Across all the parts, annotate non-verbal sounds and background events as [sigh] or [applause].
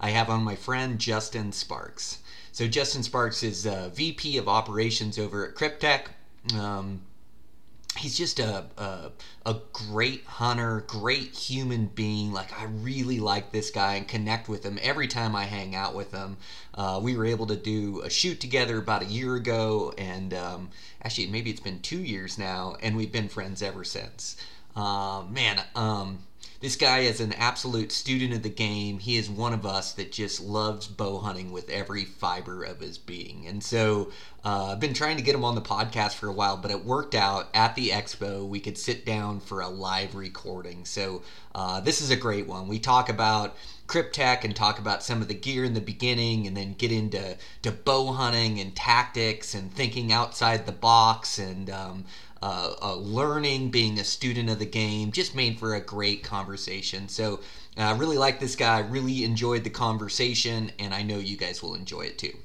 I have on my friend Justin Sparks. So, Justin Sparks is uh, VP of Operations over at Kryptek. Um, he's just a, a a great hunter, great human being. Like I really like this guy and connect with him every time I hang out with him. Uh, we were able to do a shoot together about a year ago, and um, actually maybe it's been two years now, and we've been friends ever since. Uh, man, um, this guy is an absolute student of the game. He is one of us that just loves bow hunting with every fiber of his being. And so uh, I've been trying to get him on the podcast for a while, but it worked out at the expo. We could sit down for a live recording. So uh, this is a great one. We talk about Kryptek and talk about some of the gear in the beginning and then get into to bow hunting and tactics and thinking outside the box and um, uh, uh, learning, being a student of the game, just made for a great conversation. So uh, I really like this guy, really enjoyed the conversation, and I know you guys will enjoy it too.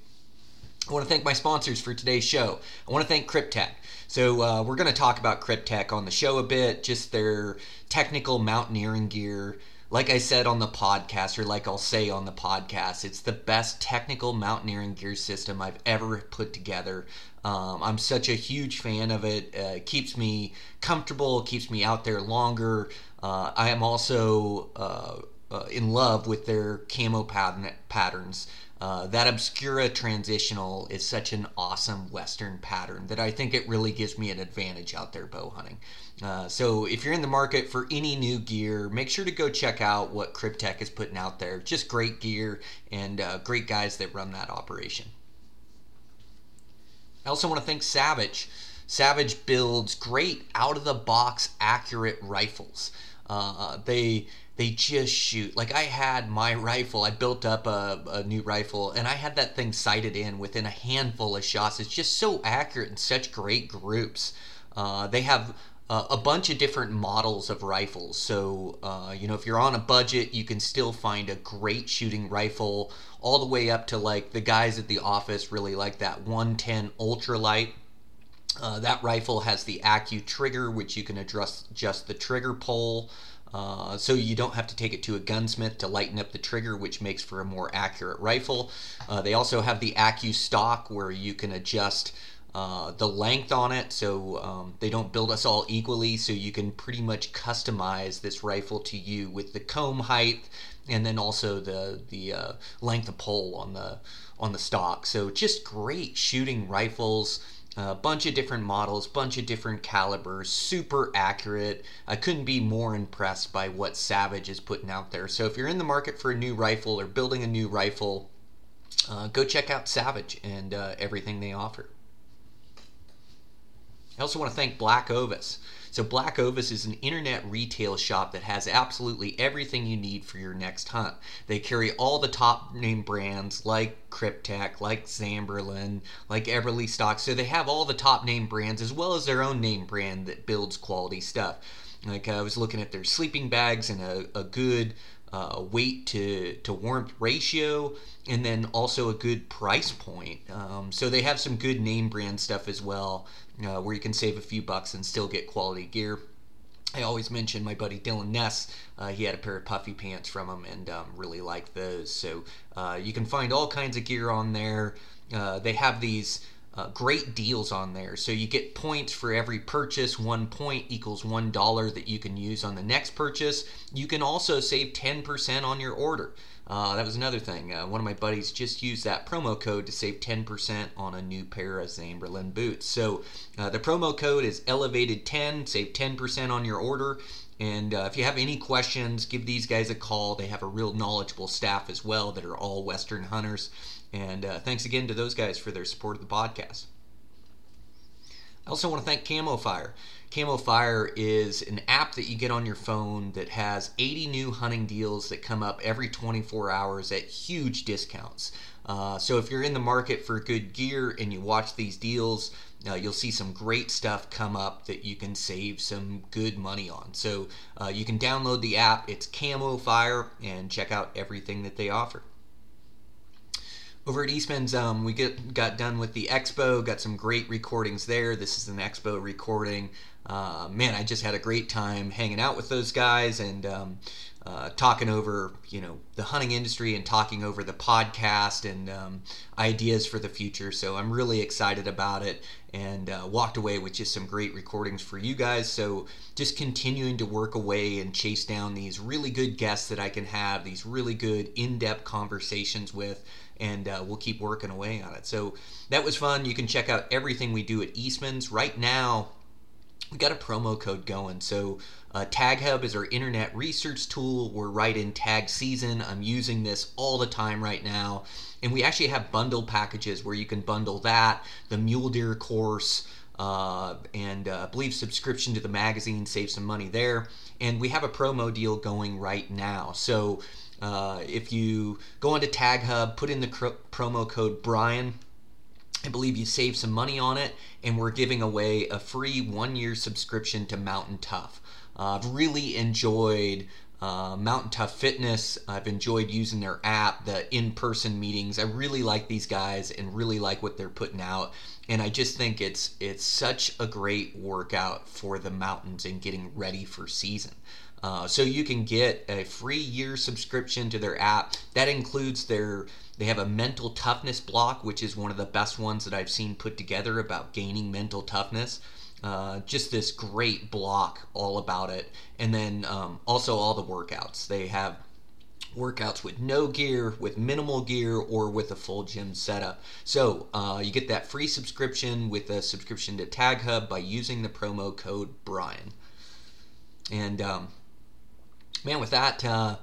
I want to thank my sponsors for today's show. I want to thank Kryptek. So uh, we're going to talk about Kryptek on the show a bit, just their technical mountaineering gear. Like I said on the podcast, or like I'll say on the podcast, it's the best technical mountaineering gear system I've ever put together. Um, I'm such a huge fan of it. Uh, it keeps me comfortable, keeps me out there longer. Uh, I am also uh, uh, in love with their camo pattern, patterns. Uh, that Obscura transitional is such an awesome Western pattern that I think it really gives me an advantage out there bow hunting. Uh, so if you're in the market for any new gear, make sure to go check out what Kryptek is putting out there. Just great gear and uh, great guys that run that operation. I also want to thank Savage. Savage builds great out of the box accurate rifles. Uh, they they just shoot like I had my [laughs] rifle. I built up a, a, new rifle and I had that thing sighted in within a handful of shots. It's just so accurate and such great groups. Uh, they have uh, a bunch of different models of rifles. So, uh, you know, if you're on a budget, you can still find a great shooting rifle, all the way up to like the guys at the office really like that 110 ultralight. Uh, that rifle has the Accu trigger, which you can adjust just the trigger pull. Uh, so you don't have to take it to a gunsmith to lighten up the trigger, which makes for a more accurate rifle. Uh, they also have the Accu stock, where you can adjust uh, the length on it, so um, they don't build us all equally. So you can pretty much customize this rifle to you with the comb height, and then also the the uh, length of pole on the on the stock. So just great shooting rifles. A bunch of different models, bunch of different calibers, super accurate. I couldn't be more impressed by what Savage is putting out there. So if you're in the market for a new rifle or building a new rifle, uh, go check out Savage and uh, everything they offer. I also want to thank Black Ovis. So, Black Ovis is an internet retail shop that has absolutely everything you need for your next hunt. They carry all the top name brands like Kryptek, like Zamberlan, like Everly Stock. So, they have all the top name brands as well as their own name brand that builds quality stuff. Like, I was looking at their sleeping bags and a, a good uh, weight to, to warmth ratio, and then also a good price point. Um, so they have some good name brand stuff as well, uh, where you can save a few bucks and still get quality gear. I always mention my buddy Dylan Ness. Uh, he had a pair of puffy pants from him and um, really liked those. So uh, you can find all kinds of gear on there. Uh, they have these uh, great deals on there. So you get points for every purchase. One point equals one dollar that you can use on the next purchase. You can also save 10% on your order. Uh, that was another thing. Uh, one of my buddies just used that promo code to save 10% on a new pair of Zamberlan boots. So uh, the promo code is elevated10. Save 10% on your order. And uh, if you have any questions, give these guys a call. They have a real knowledgeable staff as well that are all Western hunters. And uh, thanks again to those guys for their support of the podcast. I also want to thank Camo Fire. Camo Fire is an app that you get on your phone that has 80 new hunting deals that come up every 24 hours at huge discounts. Uh, so if you're in the market for good gear and you watch these deals, uh, you'll see some great stuff come up that you can save some good money on. So uh, you can download the app. It's Camo Fire and check out everything that they offer. Over at Eastman's, um, we get got done with the expo. Got some great recordings there. This is an expo recording. Uh, man, I just had a great time hanging out with those guys and um, uh, talking over, you know, the hunting industry and talking over the podcast and um, ideas for the future. So I'm really excited about it and uh, walked away with just some great recordings for you guys. So just continuing to work away and chase down these really good guests that I can have, these really good in-depth conversations with and uh, we'll keep working away on it. So that was fun. You can check out everything we do at Eastman's. Right now, we got a promo code going. So uh, Tag Hub is our internet research tool. We're right in tag season. I'm using this all the time right now. And we actually have bundle packages where you can bundle that, the Mule Deer course, uh, and uh, I believe subscription to the magazine, save some money there. And we have a promo deal going right now. So uh, if you go onto Tag Hub, put in the cr- promo code Brian, I believe you save some money on it, and we're giving away a free one year subscription to Mountain Tough. Uh, I've really enjoyed uh, Mountain Tough Fitness. I've enjoyed using their app, the in person meetings. I really like these guys and really like what they're putting out. And I just think it's it's such a great workout for the mountains and getting ready for season. Uh, so you can get a free year subscription to their app. That includes their they have a mental toughness block, which is one of the best ones that I've seen put together about gaining mental toughness. Uh, just this great block all about it, and then um, also all the workouts. They have workouts with no gear, with minimal gear, or with a full gym setup. So uh, you get that free subscription with a subscription to Tag Hub by using the promo code Brian. And um, man, with that, uh,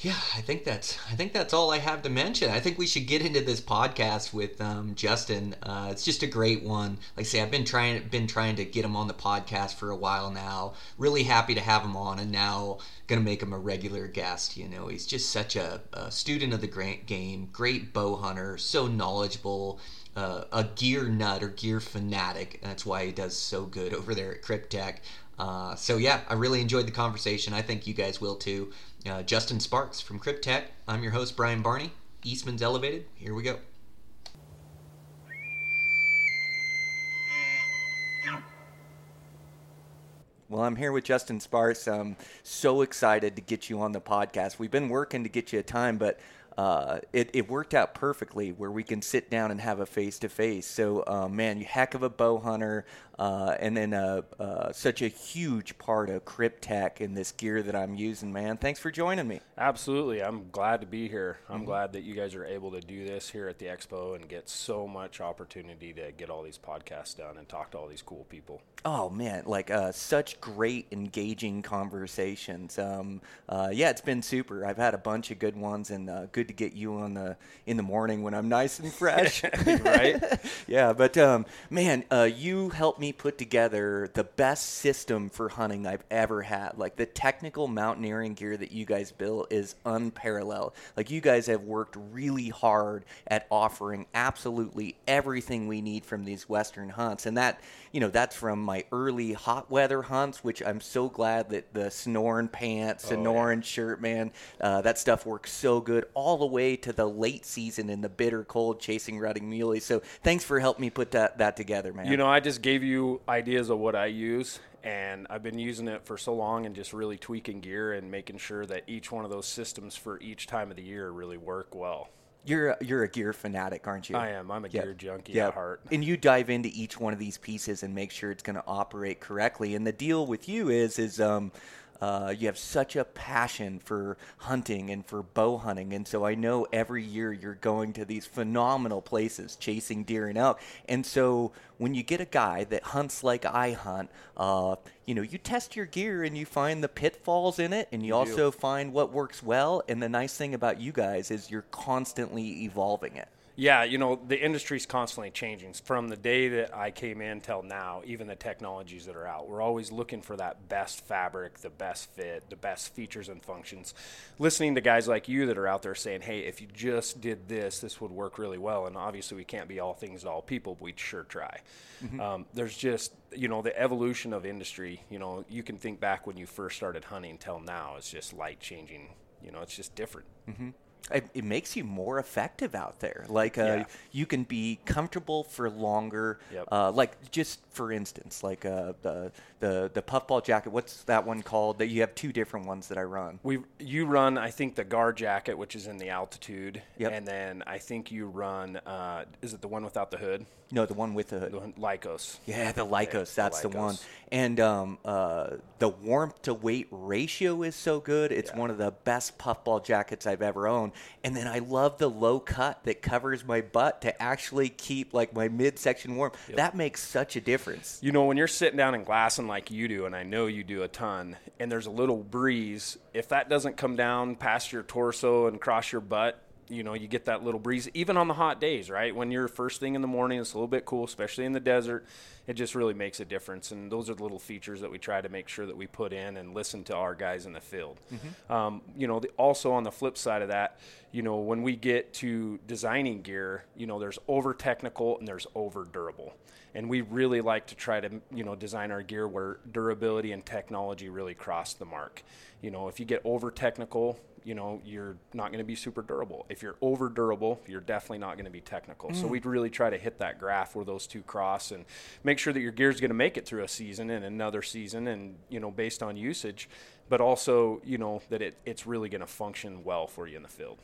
yeah, I think that's I think that's all I have to mention. I think we should get into this podcast with um, Justin. Uh, it's just a great one. Like I say, I've been trying been trying to get him on the podcast for a while now. Really happy to have him on, and now gonna make him a regular guest. You know, he's just such a, a student of the grant game, great bow hunter, so knowledgeable. Uh, a gear nut or gear fanatic. That's why he does so good over there at Kryptek. Uh, so yeah, I really enjoyed the conversation. I think you guys will too. Uh, Justin Sparks from Kryptek. I'm your host Brian Barney. Eastman's Elevated. Here we go. Well, I'm here with Justin Sparks. I'm so excited to get you on the podcast. We've been working to get you a time, but uh, it, it, worked out perfectly where we can sit down and have a face to face. So, uh, man, you heck of a bow hunter, uh, and then uh, uh, such a huge part of Kryptek in this gear that I'm using, man. Thanks for joining me. Absolutely. I'm glad to be here. I'm mm-hmm. glad that you guys are able to do this here at the expo and get so much opportunity to get all these podcasts done and talk to all these cool people. Oh, man, like such great, engaging conversations. Um, yeah, it's been super. I've had a bunch of good ones and good to get you on the in the morning when I'm nice and [laughs] fresh. right? [laughs] yeah, but um, man, uh, you helped me put together the best system for hunting I've ever had. Like the technical mountaineering gear that you guys built is unparalleled. Like you guys have worked really hard at offering absolutely everything we need from these western hunts, and that you know that's from my early hot weather hunts, which I'm so glad that the Sonoran pants, Sonoran oh, yeah. shirt, man, uh, that stuff works so good. All the way to the late season in the bitter cold chasing rutting muley. So thanks for helping me put that, that together, man. You know, I just gave you ideas of what I use, and I've been using it for so long and just really tweaking gear and making sure that each one of those systems for each time of the year really work well. You're a, you're a gear fanatic, aren't you? I am. I'm a yep. gear junkie yep. at heart. And you dive into each one of these pieces and make sure it's going to operate correctly. And the deal with you is is um, uh, you have such a passion for hunting and for bow hunting, and so I know every year you're going to these phenomenal places chasing deer and elk. And so when you get a guy that hunts like I hunt, uh, you know, you test your gear and you find the pitfalls in it, and you, you also do. find what works well. And the nice thing about you guys is you're constantly evolving it. Yeah, you know, the industry's constantly changing. From the day that I came in till now, even the technologies that are out, we're always looking for that best fabric, the best fit, the best features and functions. Listening to guys like you that are out there saying, hey, if you just did this, this would work really well. And obviously, we can't be all things to all people, but we'd sure try. Mm-hmm. Um, there's just, you know, the evolution of industry. You know, you can think back when you first started hunting till now, it's just light changing. You know, it's just different. Mm-hmm it, it, makes you more effective out there. Like uh, yeah. you can be comfortable for longer. Yep. Uh, like just for instance, like uh, the the the puffball jacket. What's that one called? That you have two different ones that I run. We you run I think the guard jacket, which is in the altitude, yep. and then I think you run. Uh, is it the one without the hood? No, the one with the. The Lykos. Yeah, the Lykos. Yeah, that's the, Lykos. the, one. And um, uh, the warmth to weight ratio is so good. It's yeah. one of the best puffball jackets I've ever owned. And then I love the low cut that covers my butt to actually keep like my midsection warm. Yep. That makes such a difference. You know, when you're sitting down and glassing like you do, and I know you do a ton, and there's a little breeze, if that doesn't come down past your torso and cross your butt, you know, you get that little breeze, even on the hot days, right? When you're first thing in the morning, it's a little bit cool, especially in the desert. It just really makes a difference. And those are the little features that we try to make sure that we put in and listen to our guys in the field. Mm-hmm. Um, you know, the, also on the flip side of that, you know, when we get to designing gear, you know, there's over technical and there's over durable. And we really like to try to, you know, design our gear where durability and technology really cross the mark. You know, if you get over technical, you know you're not going to be super durable. If you're over durable, you're definitely not going to be technical. Mm. So we'd really try to hit that graph where those two cross and make sure that your gear is going to make it through a season and another season, and you know based on usage, but also you know that it, it's really going to function well for you in the field.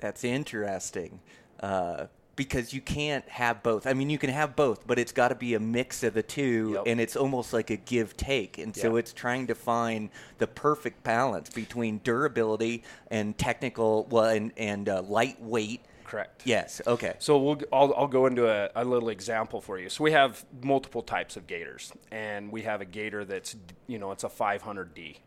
That's interesting. Uh, because you can't have both. I mean, you can have both, but it's got to be a mix of the two, yep. and it's almost like a give take. And so it's trying to find the perfect balance between durability and technical, well, and and uh, lightweight. Correct. Yes. Okay. So we'll I'll, I'll go into a, a little example for you. So we have multiple types of gaiters, and we have a gaiter that's you know it's a 500D.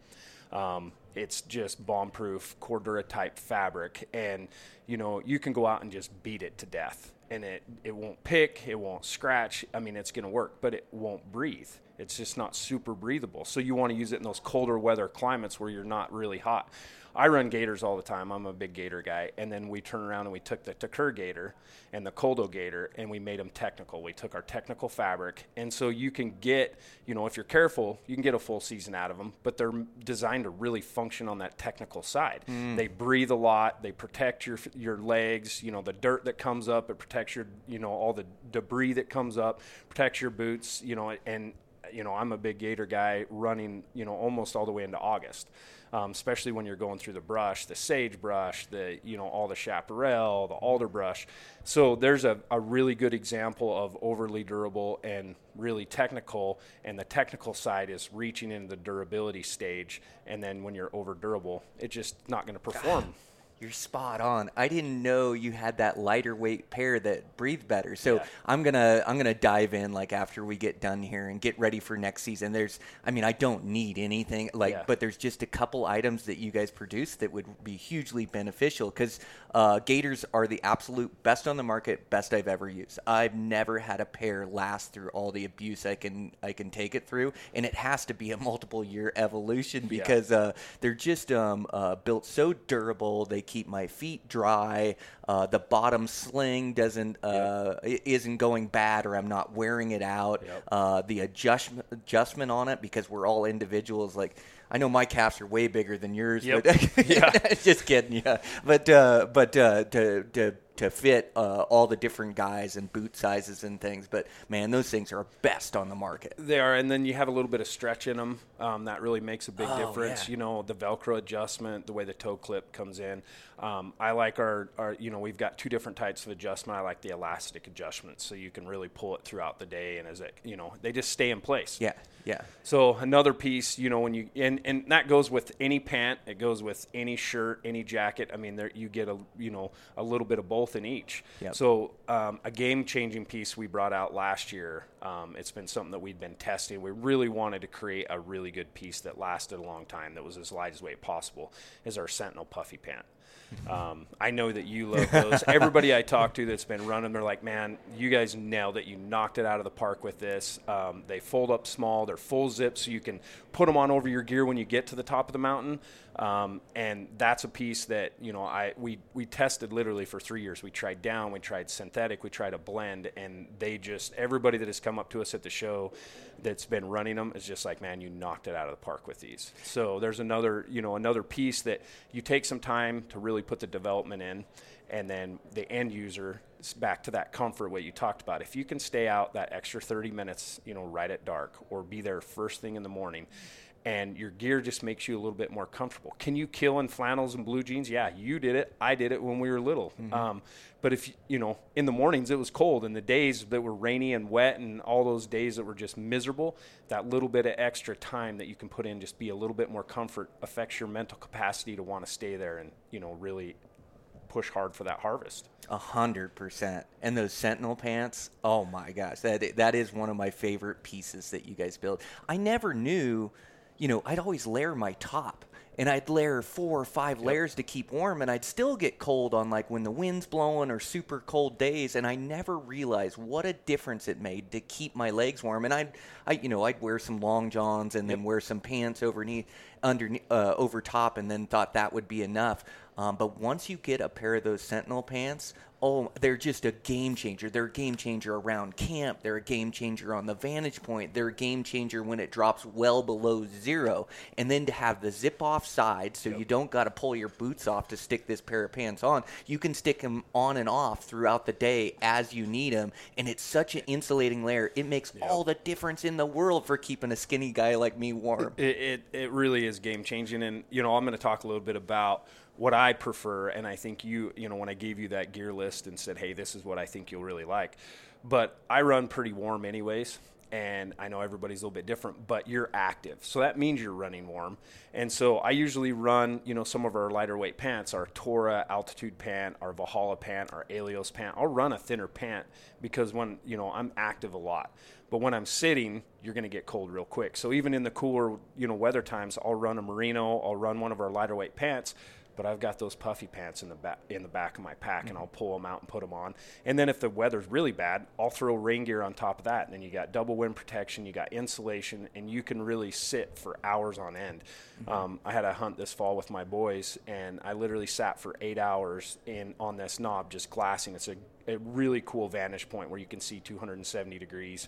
Um, it's just bomb-proof Cordura type fabric, and you know you can go out and just beat it to death, and it it won't pick, it won't scratch. I mean, it's going to work, but it won't breathe. It's just not super breathable. So you want to use it in those colder weather climates where you're not really hot. I run gators all the time. I'm a big gator guy. And then we turn around and we took the Takur gator and the Koldo gator and we made them technical. We took our technical fabric. And so you can get, you know, if you're careful, you can get a full season out of them, but they're designed to really function on that technical side. Mm. They breathe a lot. They protect your, your legs, you know, the dirt that comes up. It protects your, you know, all the debris that comes up, protects your boots, you know, and, you know, I'm a big gator guy running, you know, almost all the way into August um, especially when you're going through the brush, the sagebrush, the you know all the chaparral, the alderbrush. So there's a, a really good example of overly durable and really technical, and the technical side is reaching into the durability stage, and then when you're over durable, it's just not going to perform. You're spot on. I didn't know you had that lighter weight pair that breathed better. So yeah. I'm gonna I'm gonna dive in like after we get done here and get ready for next season. There's I mean I don't need anything like yeah. but there's just a couple items that you guys produce that would be hugely beneficial because uh, gaiters are the absolute best on the market, best I've ever used. I've never had a pair last through all the abuse I can I can take it through, and it has to be a multiple year evolution because yeah. uh, they're just um, uh, built so durable. They keep my feet dry. Uh, the bottom sling doesn't uh, yep. isn't going bad, or I'm not wearing it out. Yep. Uh, the adjustment adjustment on it because we're all individuals. Like I know my calves are way bigger than yours. Yep. But [laughs] yeah, [laughs] just kidding. Yeah, but uh, but uh, to to to fit uh, all the different guys and boot sizes and things. But man, those things are best on the market. They are, and then you have a little bit of stretch in them. Um, that really makes a big oh, difference. Yeah. You know, the Velcro adjustment, the way the toe clip comes in. Um, I like our, our, you know, we've got two different types of adjustment. I like the elastic adjustment, so you can really pull it throughout the day, and as it, you know, they just stay in place. Yeah, yeah. So another piece, you know, when you and and that goes with any pant, it goes with any shirt, any jacket. I mean, there you get a, you know, a little bit of both in each. Yep. So um, a game-changing piece we brought out last year. Um, it's been something that we'd been testing. We really wanted to create a really good piece that lasted a long time, that was as light as weight possible. Is our Sentinel puffy pant. Um, I know that you love those. Everybody I talk to that's been running, they're like, man, you guys nailed it. You knocked it out of the park with this. Um, they fold up small, they're full zip, so you can put them on over your gear when you get to the top of the mountain. Um, and that's a piece that you know I we we tested literally for three years. We tried down, we tried synthetic, we tried a blend, and they just everybody that has come up to us at the show that's been running them is just like, man, you knocked it out of the park with these. So there's another you know another piece that you take some time to really put the development in, and then the end user back to that comfort what you talked about. If you can stay out that extra 30 minutes, you know, right at dark, or be there first thing in the morning and your gear just makes you a little bit more comfortable. Can you kill in flannels and blue jeans? Yeah, you did it. I did it when we were little. Mm-hmm. Um, but if you know, in the mornings it was cold, and the days that were rainy and wet, and all those days that were just miserable, that little bit of extra time that you can put in, just be a little bit more comfort, affects your mental capacity to want to stay there and you know really push hard for that harvest. A hundred percent. And those Sentinel pants, oh my gosh, that that is one of my favorite pieces that you guys build. I never knew you know, I'd always layer my top and I'd layer four or five yep. layers to keep warm, and I'd still get cold on like when the wind's blowing or super cold days, and I never realized what a difference it made to keep my legs warm. And I'd, I, you know, I'd wear some long johns and yep. then wear some pants underneath, underneath, uh, over top, and then thought that would be enough. Um, but once you get a pair of those Sentinel pants, oh, they're just a game changer. They're a game changer around camp. They're a game changer on the vantage point. They're a game changer when it drops well below zero. And then to have the zip off side, so yep. you don't got to pull your boots off to stick this pair of pants on. You can stick them on and off throughout the day as you need them. And it's such an insulating layer. It makes yep. all the difference in the world for keeping a skinny guy like me warm. It, it, it really is game changing. And, you know, I'm going to talk a little bit about what I prefer, and I think you, you know, when I gave you that gear list and said, hey, this is what I think you'll really like. But I run pretty warm anyways, and I know everybody's a little bit different, but you're active. So that means you're running warm. And so I usually run, you know, some of our lighter weight pants, our Tora altitude pant, our Valhalla pant, our Alios pant. I'll run a thinner pant because when, you know, I'm active a lot. But when I'm sitting, you're going to get cold real quick. So even in the cooler, you know, weather times, I'll run a merino, I'll run one of our lighter weight pants but I've got those puffy pants in the back in the back of my pack, and mm-hmm. I'll pull them out and put them on. And then if the weather's really bad, I'll throw rain gear on top of that, and then you got double wind protection, you got insulation, and you can really sit for hours on end. Mm-hmm. Um, I had a hunt this fall with my boys, and I literally sat for eight hours in on this knob just glassing. It's a, a really cool vantage point where you can see 270 degrees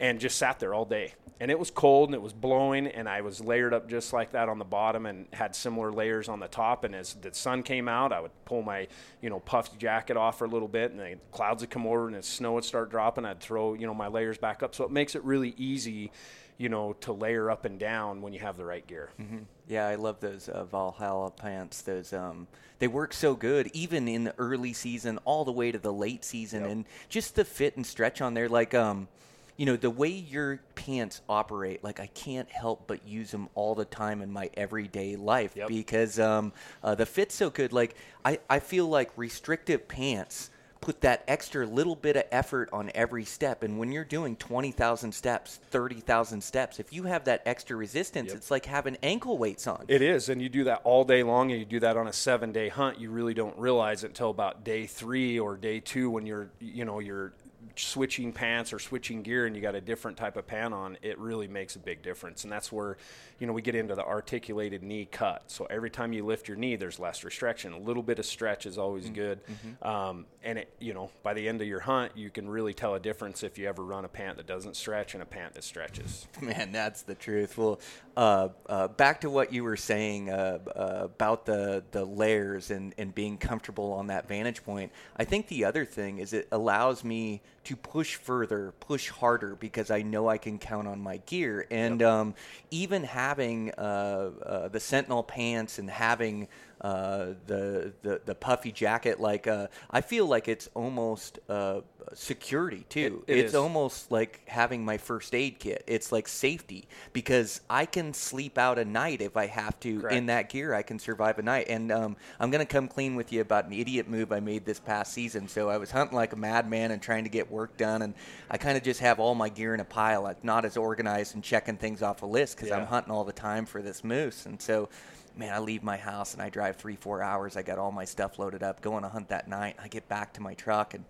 and just sat there all day. And it was cold and it was blowing, and I was layered up just like that on the bottom and had similar layers on the top. And as the sun came out, I would pull my, you know, puffed jacket off for a little bit, and the clouds would come over and the snow would start dropping. I'd throw, you know, my layers back up. So it makes it really easy, you know, to layer up and down when you have the right gear. Mm-hmm. Yeah, I love those uh, Valhalla pants. Those um, they work so good, even in the early season, all the way to the late season, yep. and just the fit and stretch on there, like um you know, the way your pants operate, like I can't help but use them all the time in my everyday life yep. because um, uh, the fit's so good. Like I, I feel like restrictive pants put that extra little bit of effort on every step. And when you're doing 20,000 steps, 30,000 steps, if you have that extra resistance, yep. it's like having ankle weights on. It is. And you do that all day long and you do that on a seven day hunt. You really don't realize it until about day three or day two when you're, you know, you're switching pants or switching gear and you got a different type of pant on, it really makes a big difference. And that's where, you know, we get into the articulated knee cut. So every time you lift your knee, there's less restriction. A little bit of stretch is always mm-hmm. good. Mm-hmm. Um, and it, you know, by the end of your hunt, you can really tell a difference if you ever run a pant that doesn't stretch and a pant that stretches. [laughs] Man, that's the truth. Well, uh, uh, back to what you were saying uh, uh, about the the layers and and being comfortable on that vantage point. I think the other thing is it allows me to push further, push harder because I know I can count on my gear. And yep. um, even having uh, uh, the Sentinel pants and having uh, the, the the puffy jacket. Like uh, I feel like it's almost uh, security too. It, it it's is. almost like having my first aid kit. It's like safety because I can sleep out a night if I have to Correct. in that gear. I can survive a night. And um, I'm gonna come clean with you about an idiot move I made this past season. So I was hunting like a madman and trying to get work done, and I kind of just have all my gear in a pile. I'm not as organized and checking things off a list because yeah. I'm hunting all the time for this moose, and so man, I leave my house and I drive three, four hours. I got all my stuff loaded up, going a hunt that night. I get back to my truck and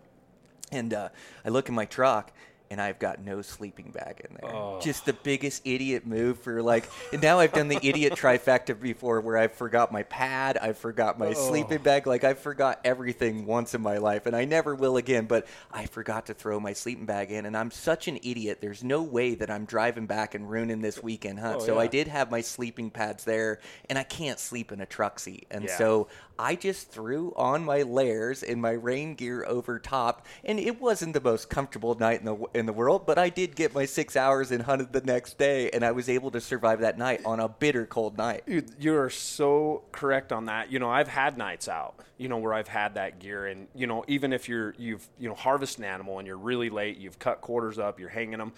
and uh, I look in my truck and I've got no sleeping bag in there. Oh. Just the biggest idiot move for like. And now I've done the idiot trifecta before, where I forgot my pad, I forgot my oh. sleeping bag. Like I forgot everything once in my life, and I never will again. But I forgot to throw my sleeping bag in, and I'm such an idiot. There's no way that I'm driving back and ruining this weekend hunt. Oh, so I did have my sleeping pads there, and I can't sleep in a truck seat, and Yeah. so I just threw on my layers and my rain gear over top, and it wasn't the most comfortable night in the in the world, but I did get my six hours and hunted the next day, and I was able to survive that night on a bitter cold night. You're so correct on that. You know, I've had nights out, you know, where I've had that gear, and you know, even if you're you've you know harvest an animal and you're really late, you've cut quarters up, you're hanging them,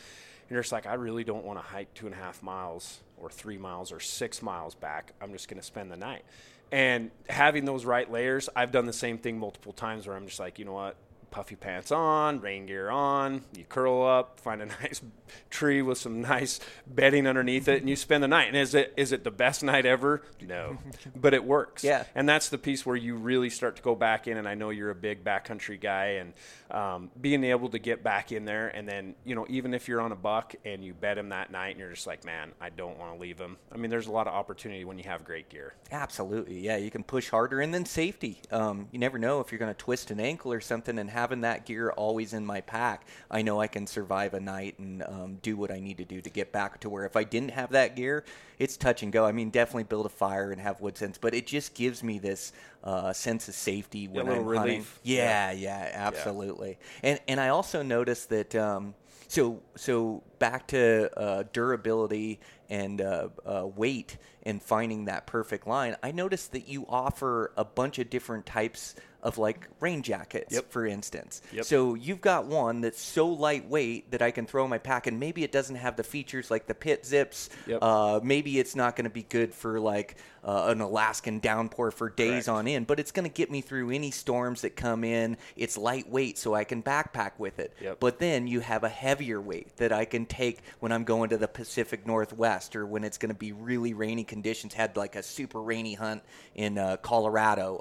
and you're just like, I really don't want to hike two and a half miles or three miles or six miles back. I'm just going to spend the night. And having those right layers, I've done the same thing multiple times where I'm just like, you know what, puffy pants on, rain gear on, you curl up, find a [laughs] nice tree with some nice bedding underneath it, and you spend the night. And is it is it the best night ever? No, [laughs] but it works. Yeah. and that's the piece where you really start to go back in. And I know you're a big backcountry guy, and um, being able to get back in there, and then you know even if you're on a buck and you bet him that night, and you're just like, man, I don't want to leave him. I mean, there's a lot of opportunity when you have great gear. Absolutely, yeah. You can push harder, and then safety. Um, you never know if you're going to twist an ankle or something. And having that gear always in my pack, I know I can survive a night and um, do what I need to do to get back to where if I didn't have that gear, it's touch and go. I mean, definitely build a fire and have wood sense, but it just gives me this uh, sense of safety when I'm hunting. relief. Yeah, yeah, absolutely. And and I also noticed that. Um, so so back to uh, durability and uh, uh, weight and finding that perfect line. I noticed that you offer a bunch of different types of like rain jackets, Yep. for instance. Yep. So you've got one that's so lightweight that I can throw in my pack, and maybe it doesn't have the features like the pit zips. Yep. Uh, maybe it's not going to be good for like uh, an Alaskan downpour for days Correct. on end, but it's going to get me through any storms that come in. It's lightweight, so I can backpack with it. But then you have a heavier weight that I can take when I'm going to the Pacific Northwest or when it's going to be really rainy conditions. Had like a super rainy hunt in uh, Colorado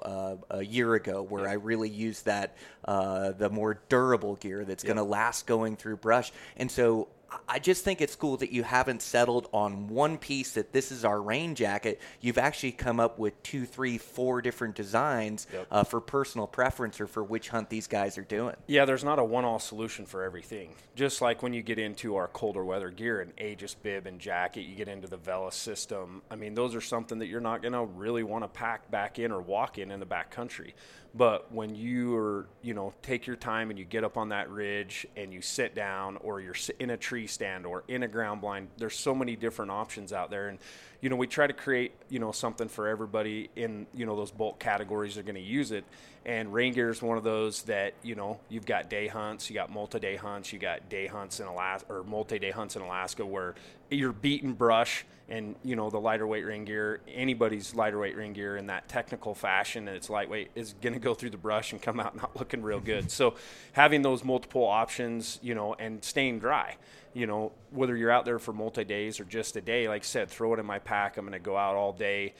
uh, a year ago where I really use that uh, the more durable gear that's going to last going through brush. And so I just think it's cool that you haven't settled on one piece that this is our rain jacket. You've actually come up with two, three, four different designs Yep. uh, for personal preference or for which hunt these guys are doing. Yeah, there's not a one-all solution for everything. Just like when you get into our colder weather gear, and Aegis bib and jacket, you get into the Vela system. I mean, those are something that you're not going to really want to pack back in or walk in in the back country. But when you are, you know, take your time and you get up on that ridge and you sit down, or you're in a tree stand or in a ground blind, there's so many different options out there. And you know, we try to create, you know, something for everybody in, you know, those bulk categories are going to use it. And rain gear is one of those that, you know, you've got day hunts, you got multi-day hunts, you got day hunts in Alaska or multi-day hunts in Alaska where you're beating brush and, you know, the lighter weight rain gear, anybody's lighter weight rain gear in that technical fashion and it's lightweight is going to go through the brush and come out [laughs] not looking real mm-hmm. good. so having those multiple options, you know, and staying dry you know, whether you're out there for multi days or just a day, like I said, throw it in my pack. I'm going to go out all day.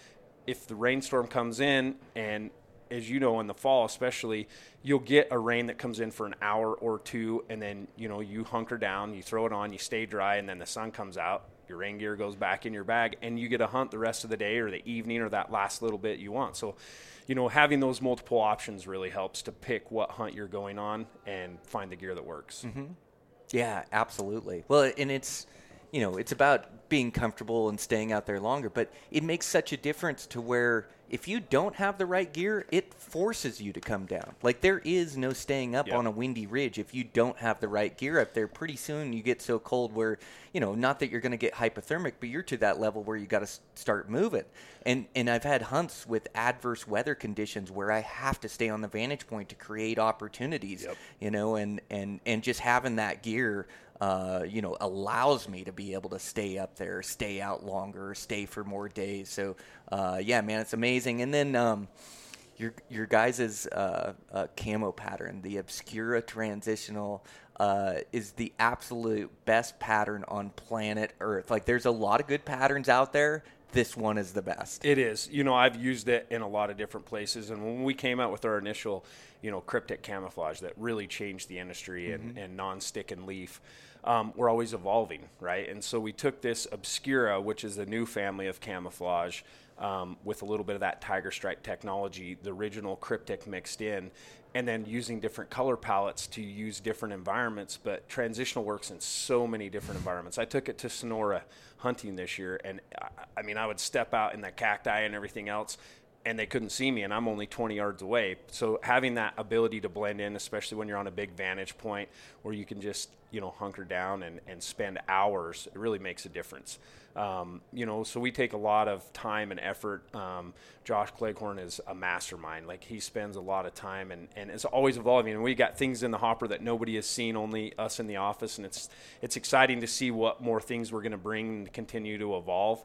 If the rainstorm comes in, and as you know, in the fall especially, you'll get a rain that comes in for an hour or two, and then you know you hunker down, you throw it on, you stay dry, and then the sun comes out. Your rain gear goes back in your bag, and you get to hunt the rest of the day or the evening or that last little bit you want. So, you know, having those multiple options really helps to pick what hunt you're going on and find the gear that works. Mm-hmm. Yeah, absolutely. Well, and it's you know, it's about being comfortable and staying out there longer, but it makes such a difference to where if you don't have the right gear, it forces you to come down. Like there is no staying up Yep. on a windy ridge if you don't have the right gear up there. Pretty soon you get so cold where, you know, not that you're going to get hypothermic, but you're to that level where you got to start moving. And and I've had hunts with adverse weather conditions where I have to stay on the vantage point to create opportunities, Yep. you know, and and and just having that gear uh, you know, allows me to be able to stay up there, stay out longer, stay for more days. So, uh, yeah, man, it's amazing. And then um, your your guys' uh, uh, camo pattern, the Obscura Transitional, uh, is the absolute best pattern on planet Earth. Like, there's a lot of good patterns out there. This one is the best. It is. You know, I've used it in a lot of different places. And when we came out with our initial, you know, cryptic camouflage that really changed the industry mm-hmm. and, and non-stick and leaf, um, we're always evolving, right? And so we took this Obscura, which is the new family of camouflage, um, with a little bit of that tiger stripe technology, the original cryptic mixed in, and then using different color palettes to use different environments. But transitional works in so many different environments. I took it to Sonora hunting this year, and I, I mean, I would step out in the cacti and everything else, and they couldn't see me and I'm only 20 yards away. So having that ability to blend in, especially when you're on a big vantage point where you can just, you know, hunker down and, and spend hours, it really makes a difference. Um, you know, so we take a lot of time and effort. Um, Josh Cleghorn is a mastermind. Like he spends a lot of time and, and it's always evolving. And we got things in the hopper that nobody has seen, only us in the office. And it's, it's exciting to see what more things we're going to bring and continue to evolve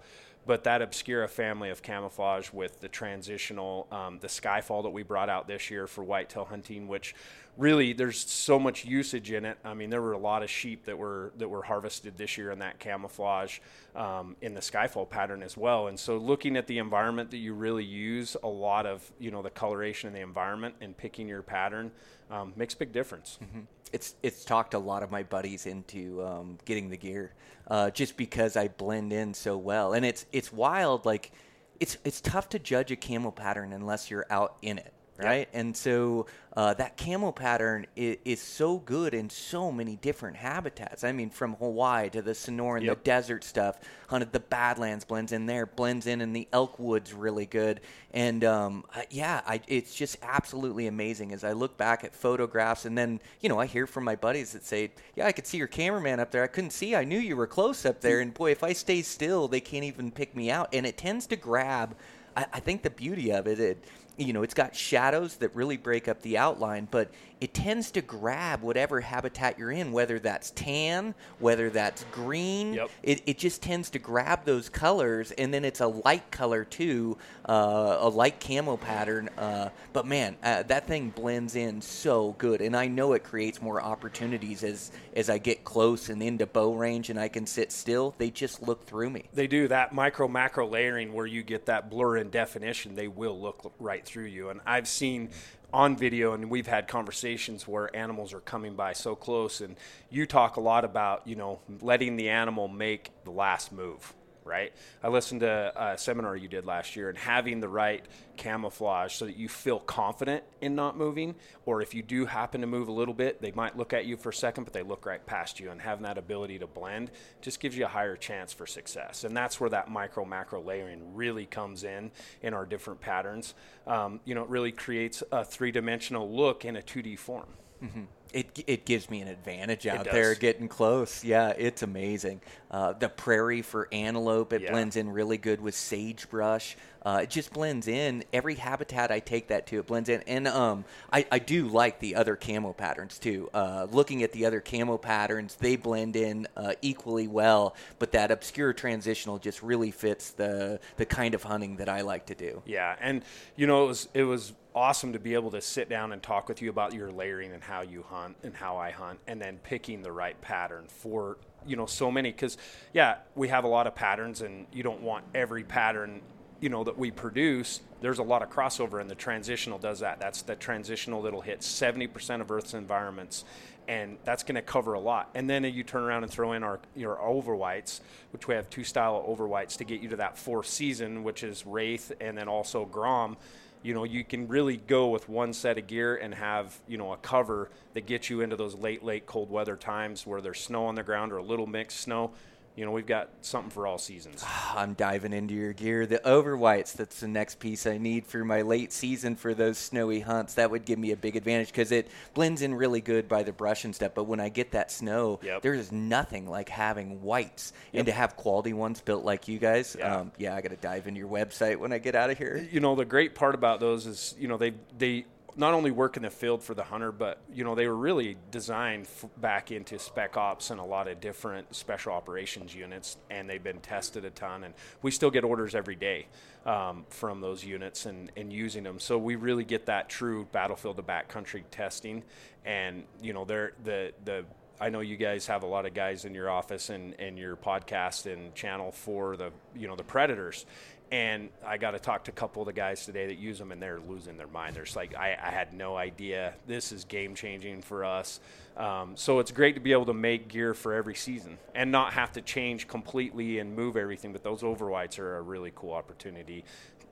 but that Obscura family of camouflage with the transitional, um, the Skyfall that we brought out this year for whitetail hunting, which really there's so much usage in it. I mean, there were a lot of sheep that were that were harvested this year in that camouflage um, in the Skyfall pattern as well. And so, looking at the environment that you really use, a lot of you know the coloration in the environment and picking your pattern um, makes big difference. Mm-hmm it's it's talked a lot of my buddies into um, getting the gear, uh, just because I blend in so well, and it's it's wild. Like, it's it's tough to judge a camel pattern unless you're out in it right? And so uh, that camo pattern is, is, so good in so many different habitats. I mean, from Hawaii to the Sonoran, yep. the desert stuff, hunted the Badlands blends in there, blends in in the elk woods really good. And um, yeah, I, it's just absolutely amazing as I look back at photographs and then, you know, I hear from my buddies that say, yeah, I could see your cameraman up there. I couldn't see. I knew you were close up there. And boy, if I stay still, they can't even pick me out. And it tends to grab – I, think the beauty of it, it, you know, it's got shadows that really break up the outline, but it tends to grab whatever habitat you're in, whether that's tan, whether that's green. Yep. It, it just tends to grab those colors, and then it's a light color too, uh, a light camo pattern. Uh, but man, uh, that thing blends in so good, and I know it creates more opportunities as as I get close and into bow range, and I can sit still. They just look through me. They do that micro macro layering where you get that blur and definition. They will look right through you, and I've seen on video and we've had conversations where animals are coming by so close and you talk a lot about you know letting the animal make the last move right? I listened to a seminar you did last year and having the right camouflage so that you feel confident in not moving. Or if you do happen to move a little bit, they might look at you for a second, but they look right past you. And having that ability to blend just gives you a higher chance for success. And that's where that micro macro layering really comes in in our different patterns. Um, you know, it really creates a three dimensional look in a 2D form. Mm-hmm it it gives me an advantage out there getting close. Yeah, it's amazing. Uh, the prairie for antelope, it yeah. blends in really good with sagebrush. Uh, it just blends in. Every habitat I take that to, it blends in. And um, I, I do like the other camo patterns too. Uh, looking at the other camo patterns, they blend in uh, equally well. But that Obscura transitional just really fits the the kind of hunting that I like to do. Yeah, and you know it was it was awesome to be able to sit down and talk with you about your layering and how you hunt and how I hunt, and then picking the right pattern for you know so many. Because yeah, we have a lot of patterns, and you don't want every pattern you know that we produce there's a lot of crossover and the transitional does that. That's the transitional that'll hit 70% of earth's environments and that's going to cover a lot. And then you turn around and throw in our your over whites which we have two style of over whites to get you to that fourth season which is wraith and then also grom. You know you can really go with one set of gear and have you know a cover that gets you into those late late cold weather times where there's snow on the ground or a little mixed snow you know, we've got something for all seasons. [sighs] I'm diving into your gear. The over whites, that's the next piece I need for my late season for those snowy hunts. That would give me a big advantage because it blends in really good by the brush and stuff. But when I get that snow, yep. there is nothing like having whites. Yep. And to have quality ones built like you guys, yeah, um, yeah I got to dive into your website when I get out of here. You know, the great part about those is, you know, they, they, not only work in the field for the hunter, but you know they were really designed f- back into spec ops and a lot of different special operations units, and they've been tested a ton. And we still get orders every day um, from those units and, and using them. So we really get that true battlefield to backcountry testing, and you know they're the the I know you guys have a lot of guys in your office and, and your podcast and channel for the you know the predators. And I got to talk to a couple of the guys today that use them, and they're losing their mind. They're just like, I, I had no idea. This is game changing for us. Um, so it's great to be able to make gear for every season and not have to change completely and move everything. But those overwhites are a really cool opportunity.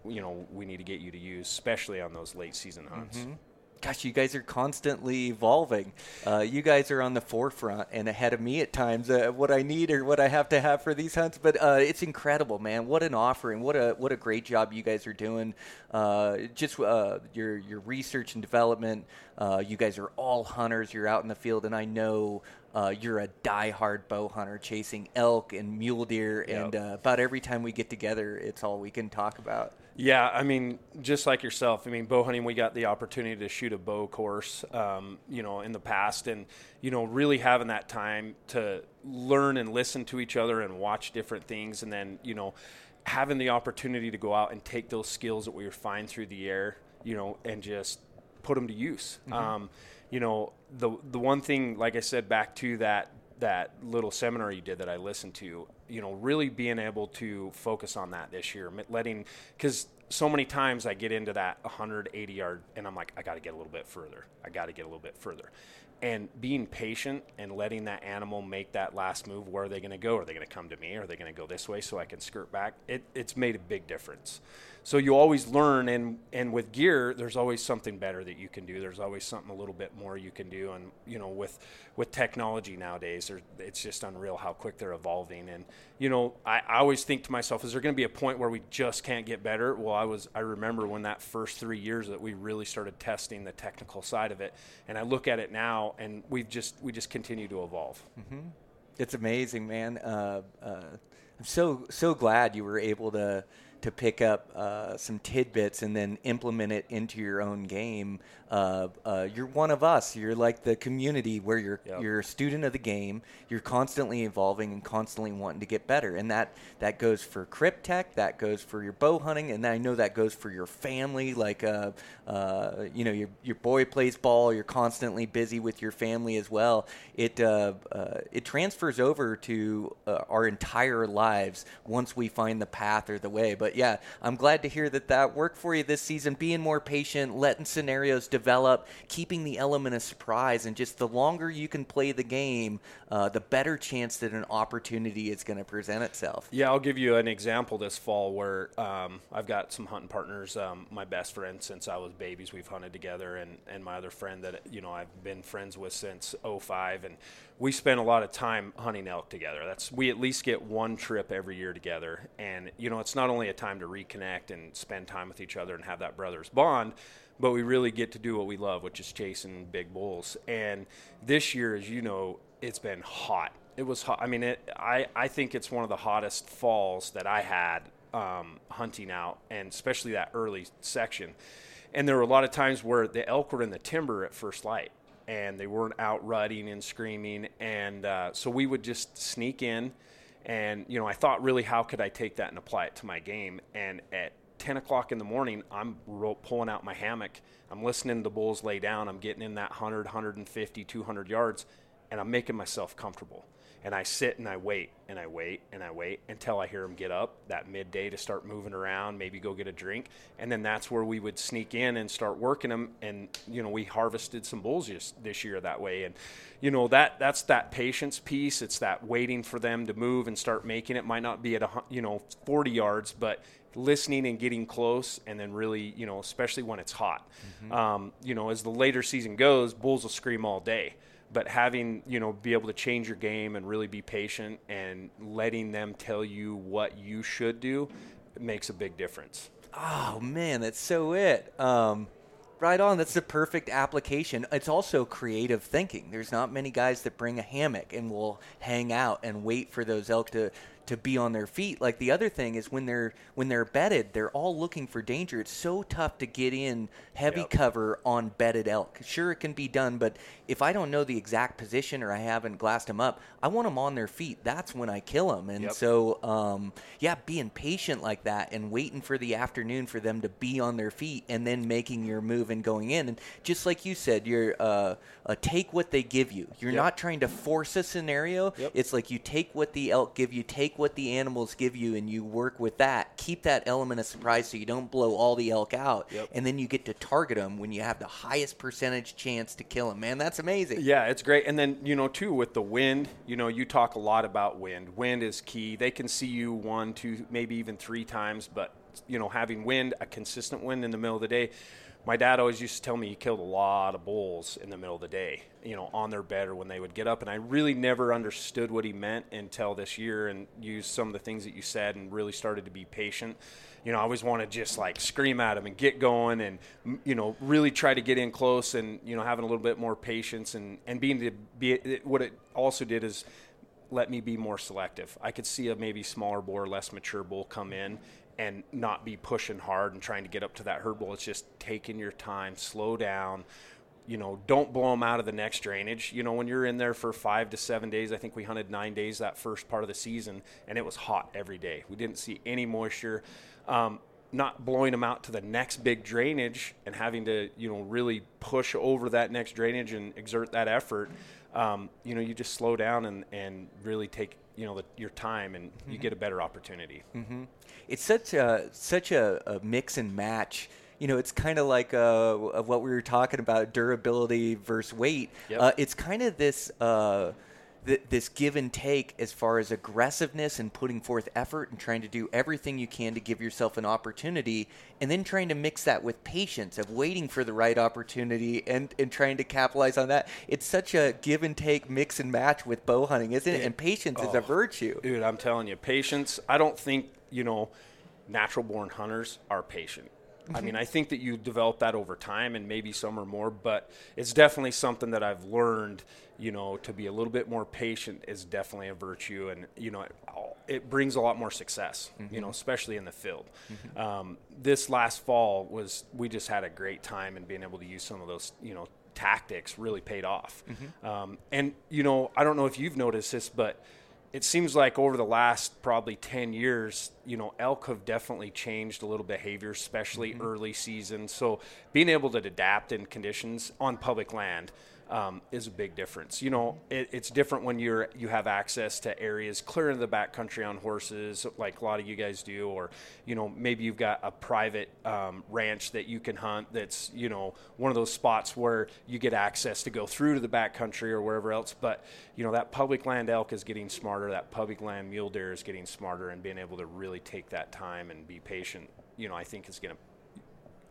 You know, we need to get you to use, especially on those late season hunts. Mm-hmm gosh, you guys are constantly evolving. Uh, you guys are on the forefront and ahead of me at times. Uh, what I need or what I have to have for these hunts, but uh, it's incredible, man. What an offering! What a what a great job you guys are doing. Uh, just uh, your your research and development. Uh, you guys are all hunters. You're out in the field, and I know. You're a die-hard bow hunter, chasing elk and mule deer, yep. and about every time we get together, it's all we can talk about. Yeah, I mean, just like yourself, I mean, bow hunting, we got the opportunity to shoot a bow course, um, you know, in the past, and you know, really having that time to learn and listen to each other and watch different things, and then you know, having the opportunity to go out and take those skills that we find through the air, you know, and just put them to use. Mm-hmm. Um, you know, the the one thing, like I said, back to that that little seminar you did that I listened to, you know, really being able to focus on that this year, letting, because so many times I get into that 180 yard and I'm like, I got to get a little bit further. I got to get a little bit further. And being patient and letting that animal make that last move, where are they going to go? Are they going to come to me? Are they going to go this way so I can skirt back? It, it's made a big difference so you always learn and and with gear there's always something better that you can do. There's always something a little bit more you can do and you know with with technology nowadays it's just unreal how quick they're evolving. And you know I, I always think to myself is there going to be a point where we just can't get better? Well i was i remember when that first three years that we really started testing the technical side of it and i look at it now and we've just we just continue to evolve. Mm-hmm. it's amazing man. Uh, uh, i'm so so glad you were able to to pick up uh, some tidbits and then implement it into your own game uh, uh, you're one of us. You're like the community where you're yep. you're a student of the game. You're constantly evolving and constantly wanting to get better, and that that goes for Kryptek. That goes for your bow hunting, and I know that goes for your family. Like, uh, uh, you know, your your boy plays ball. You're constantly busy with your family as well. It uh, it transfers over to our entire lives once we find the path or the way. But yeah, I'm glad to hear that that worked for you this season. Being more patient, letting scenarios develop, keeping the element of surprise, and just the longer you can play the game, uh, the better chance that an opportunity is going to present itself. Yeah, I'll give you an example this fall where um, I've got some hunting partners. Um, my best friend since I was babies, we've hunted together, and, and my other friend that you know I've been friends with since 05, and we spend a lot of time hunting elk together. That's we at least get one trip every year together, and you know it's not only a time to reconnect and spend time with each other and have that brothers bond but we really get to do what we love, which is chasing big bulls. And this year, as you know, it's been hot. It was hot. I mean, it, I, I think it's one of the hottest falls that I had um, hunting out, and especially that early section. And there were a lot of times where the elk were in the timber at first light, and they weren't out rutting and screaming. And uh, so we would just sneak in. And, you know, I thought really, how could I take that and apply it to my game? And at 10 o'clock in the morning, I'm pulling out my hammock. I'm listening to the bulls lay down. I'm getting in that 100, 150, 200 yards, and I'm making myself comfortable. And I sit and I wait and I wait and I wait until I hear them get up that midday to start moving around, maybe go get a drink. And then that's where we would sneak in and start working them. And, you know, we harvested some bulls just this year that way. And, you know, that that's that patience piece. It's that waiting for them to move and start making it. Might not be at, a, you know, 40 yards, but listening and getting close, and then really, you know, especially when it's hot. Mm-hmm. Um, you know, as the later season goes, bulls will scream all day. But having, you know, be able to change your game and really be patient and letting them tell you what you should do makes a big difference. Oh man, that's so it. Um, right on. That's the perfect application. It's also creative thinking. There's not many guys that bring a hammock and will hang out and wait for those elk to to be on their feet. Like the other thing is when they're when they're bedded, they're all looking for danger. It's so tough to get in heavy Yep. cover on bedded elk. Sure, it can be done, but if I don't know the exact position or I haven't glassed them up, I want them on their feet. That's when I kill them. And Yep. so, um, yeah, being patient like that and waiting for the afternoon for them to be on their feet and then making your move and going in. And just like you said, you're uh, uh, take what they give you. You're Yep. not trying to force a scenario. It's like you take what the elk give you, take what the animals give you, and you work with that. Keep that element of surprise so you don't blow all the elk out, Yep. and then you get to target them when you have the highest percentage chance to kill them. Man, that's amazing. Yeah, it's great. And then, you know, too, with the wind, you know, you talk a lot about wind. Wind is key. They can see you one, two, maybe even three times, but, you know, having wind, a consistent wind in the middle of the day. My dad always used to tell me he killed a lot of bulls in the middle of the day, you know, on their bed or when they would get up. And I really never understood what he meant until this year and used some of the things that you said and really started to be patient. You know, I always want to just like scream at him and get going and, you know, really try to get in close and, you know, having a little bit more patience and, and being to be, what it also did is let me be more selective. I could see a maybe smaller boar, less mature bull come in and not be pushing hard and trying to get up to that herd bull. It's just taking your time, slow down. You know, don't blow them out of the next drainage. You know, when you're in there for five to seven days, I think we hunted nine days that first part of the season, and it was hot every day. We didn't see any moisture. Um, not blowing them out to the next big drainage and having to, you know, really push over that next drainage and exert that effort um, you know, you just slow down and, and really take, you know, the, your time and you get a better opportunity. it's such a such a, a mix and match. You know, it's kind of like uh, of what we were talking about durability versus weight. Yep. Uh, it's kind of this uh, th- this give and take as far as aggressiveness and putting forth effort and trying to do everything you can to give yourself an opportunity, and then trying to mix that with patience of waiting for the right opportunity and and trying to capitalize on that. It's such a give and take mix and match with bow hunting, isn't it? And patience is a Oh. virtue. Dude, I'm telling you, patience. I don't think, you know, natural born hunters are patient. I mean, I think that you develop that over time and maybe some are more, but it's definitely something that I've learned, you know, to be a little bit more patient is definitely a virtue. And, you know, it, it brings a lot more success, you know, especially in the field. Um, this last fall was, we just had a great time and being able to use some of those, you know, tactics really paid off. Um, and, you know, I don't know if you've noticed this, but it seems like over the last probably 10 years, you know, elk have definitely changed a little behavior, especially mm-hmm. early season. So being able to adapt in conditions on public land um, is a big difference. You know, it, it's different when you're you have access to areas clear into the backcountry on horses, like a lot of you guys do, or you know, maybe you've got a private um, ranch that you can hunt. That's you know one of those spots where you get access to go through to the backcountry or wherever else. But you know, that public land elk is getting smarter. That public land mule deer is getting smarter, and being able to really take that time and be patient. You know, I think is going to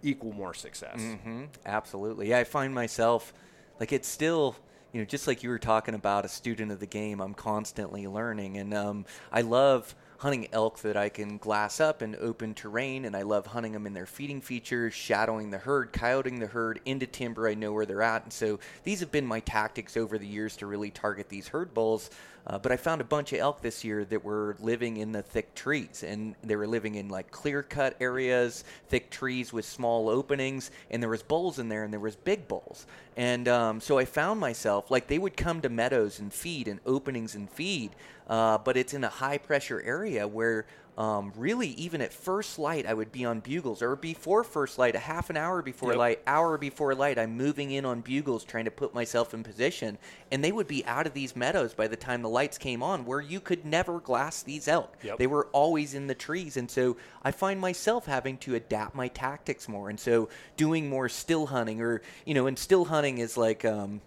equal more success. hmm Absolutely. Yeah, I find myself like it's still, you know, just like you were talking about a student of the game. I'm constantly learning, and um, I love hunting elk that I can glass up in open terrain, and I love hunting them in their feeding features, shadowing the herd, coyoting the herd into timber. I know where they're at, and so these have been my tactics over the years to really target these herd bulls. Uh, but I found a bunch of elk this year that were living in the thick trees, and they were living in like clear cut areas, thick trees with small openings, and there was bulls in there, and there was big bulls, and um, so I found myself like they would come to meadows and feed and openings and feed, uh, but it's in a high pressure area where um, really even at first light I would be on bugles or before first light, a half an hour before Yep. light, hour before light, I'm moving in on bugles trying to put myself in position, and they would be out of these meadows by the time the lights came on, where you could never glass these elk. Yep. They were always in the trees, and so I find myself having to adapt my tactics more, and so doing more still hunting, or you know, and still hunting is like. Um,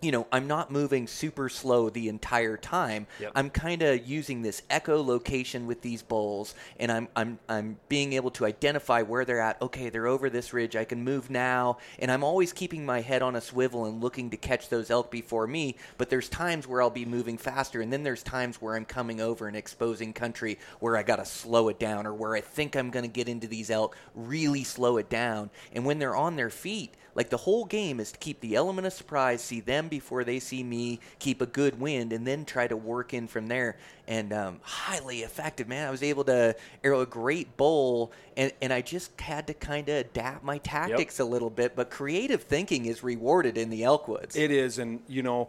you know, I'm not moving super slow the entire time. Yep. I'm kind of using this echolocation with these bulls, and I'm I'm I'm being able to identify where they're at. Okay, they're over this ridge. I can move now, and I'm always keeping my head on a swivel and looking to catch those elk before me. But there's times where I'll be moving faster, and then there's times where I'm coming over and exposing country where I gotta slow it down, or where I think I'm gonna get into these elk, really slow it down. And when they're on their feet, like the whole game is to keep the element of surprise, see them before they see me keep a good wind, and then try to work in from there. And um, highly effective, man. I was able to arrow a great bull, and, and I just had to kind of adapt my tactics a little bit. But creative thinking is rewarded in the elk woods. It is, and you know,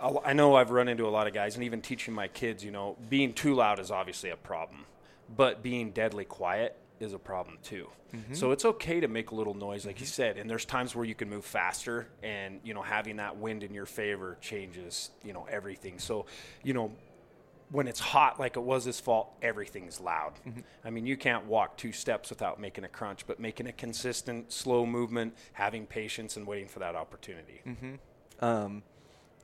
I know I've run into a lot of guys, and even teaching my kids, you know, being too loud is obviously a problem, but being deadly quiet is a problem too. Mm-hmm. So it's okay to make a little noise, like you mm-hmm. said, and there's times where you can move faster, and you know, having that wind in your favor changes, you know, everything. So, you know, when it's hot like it was this fall, everything's loud. Mm-hmm. I mean, you can't walk two steps without making a crunch, but making a consistent, slow movement, having patience, and waiting for that opportunity. um,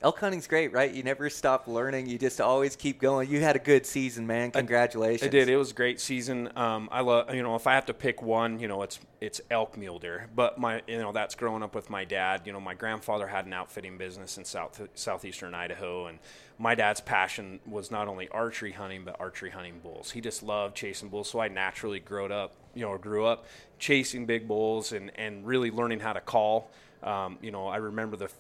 elk hunting's great, right? You never stop learning. You just always keep going. You had a good season, man. Congratulations. I did. It was a great season. Um, I love, you know, if I have to pick one, you know, it's it's elk mule deer. But my, you know, that's growing up with my dad. You know, my grandfather had an outfitting business in south southeastern Idaho, and my dad's passion was not only archery hunting but archery hunting bulls. He just loved chasing bulls, so I naturally grew up, you know, grew up chasing big bulls and and really learning how to call. Um, you know, I remember the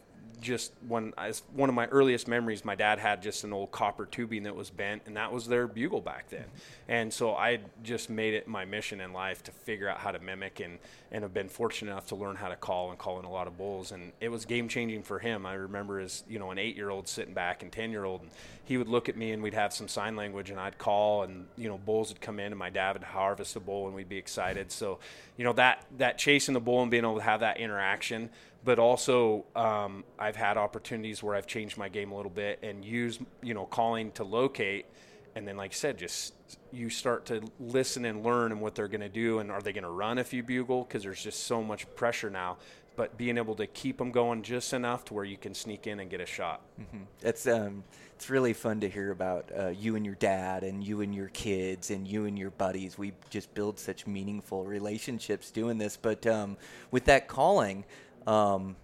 just when as one of my earliest memories, my dad had just an old copper tubing that was bent, and that was their bugle back then. And so I just made it my mission in life to figure out how to mimic, and and have been fortunate enough to learn how to call and call in a lot of bulls, and it was game changing for him. I remember as you know an eight year old sitting back and ten year old, and he would look at me, and we'd have some sign language, and I'd call, and you know bulls would come in, and my dad would harvest a bull, and we'd be excited. So you know that that chasing the bull and being able to have that interaction but also um, I've had opportunities where I've changed my game a little bit and used you know calling to locate, and then like I said, just you start to listen and learn and what they're going to do, and are they going to run if you bugle because there's just so much pressure now. But being able to keep them going just enough to where you can sneak in and get a shot. It's um, it's really fun to hear about uh, you and your dad, and you and your kids, and you and your buddies. We just build such meaningful relationships doing this. But um, with that calling, um,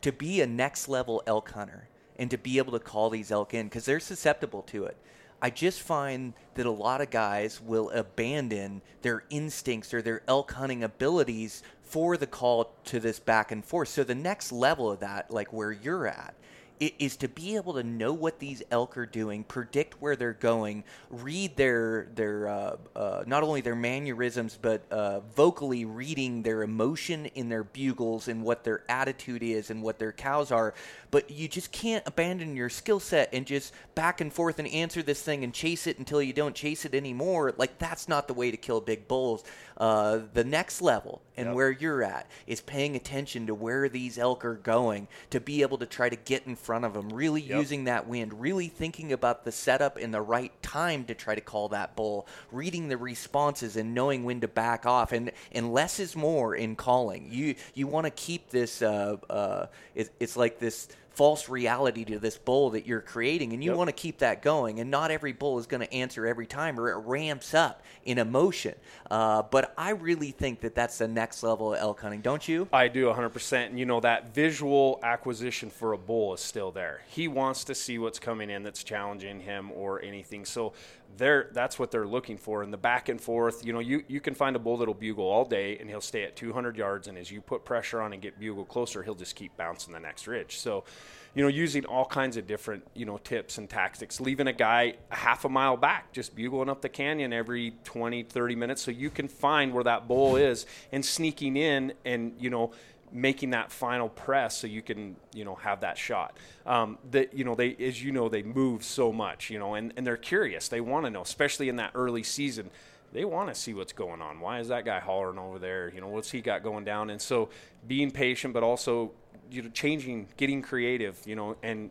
to be a next level elk hunter and to be able to call these elk in because they're susceptible to it. I just find that a lot of guys will abandon their instincts or their elk hunting abilities for the call to this back and forth. So the next level of that, like where you're at, is to be able to know what these elk are doing, predict where they're going, read their their uh, uh, not only their mannerisms but uh, vocally reading their emotion in their bugles and what their attitude is and what their cows are. But you just can't abandon your skill set and just back and forth and answer this thing and chase it until you don't chase it anymore. Like that's not the way to kill big bulls. Uh, the next level and where you're at is paying attention to where these elk are going to be able to try to get in front of them, really using that wind, really thinking about the setup and the right time to try to call that bull, reading the responses and knowing when to back off. And, and less is more in calling. You, you want to keep this, uh, uh, it, it's like this false reality to this bull that you're creating and you want to keep that going and not every bull is going to answer every time or it ramps up in emotion uh, but i really think that that's the next level of elk hunting don't you I do 100%. And you know, that visual acquisition for a bull is still there. He wants to see what's coming in that's challenging him or anything. So they're, that's what they're looking for. And the back and forth, you know, you, you can find a bull that'll bugle all day and he'll stay at 200 yards. And as you put pressure on and get bugle closer, he'll just keep bouncing the next ridge. So, you know, using all kinds of different, you know, tips and tactics, leaving a guy a half a mile back, just bugling up the canyon every 20, 30 minutes so you can find where that bull is and sneaking in and, you know, making that final press so you can, you know, have that shot. Um, that, you know, they, as you know, they move so much, you know, and, and they're curious. They want to know, especially in that early season they want to see what's going on. Why is that guy hollering over there? You know, what's he got going down? And so being patient, but also you know, changing, getting creative, you know, and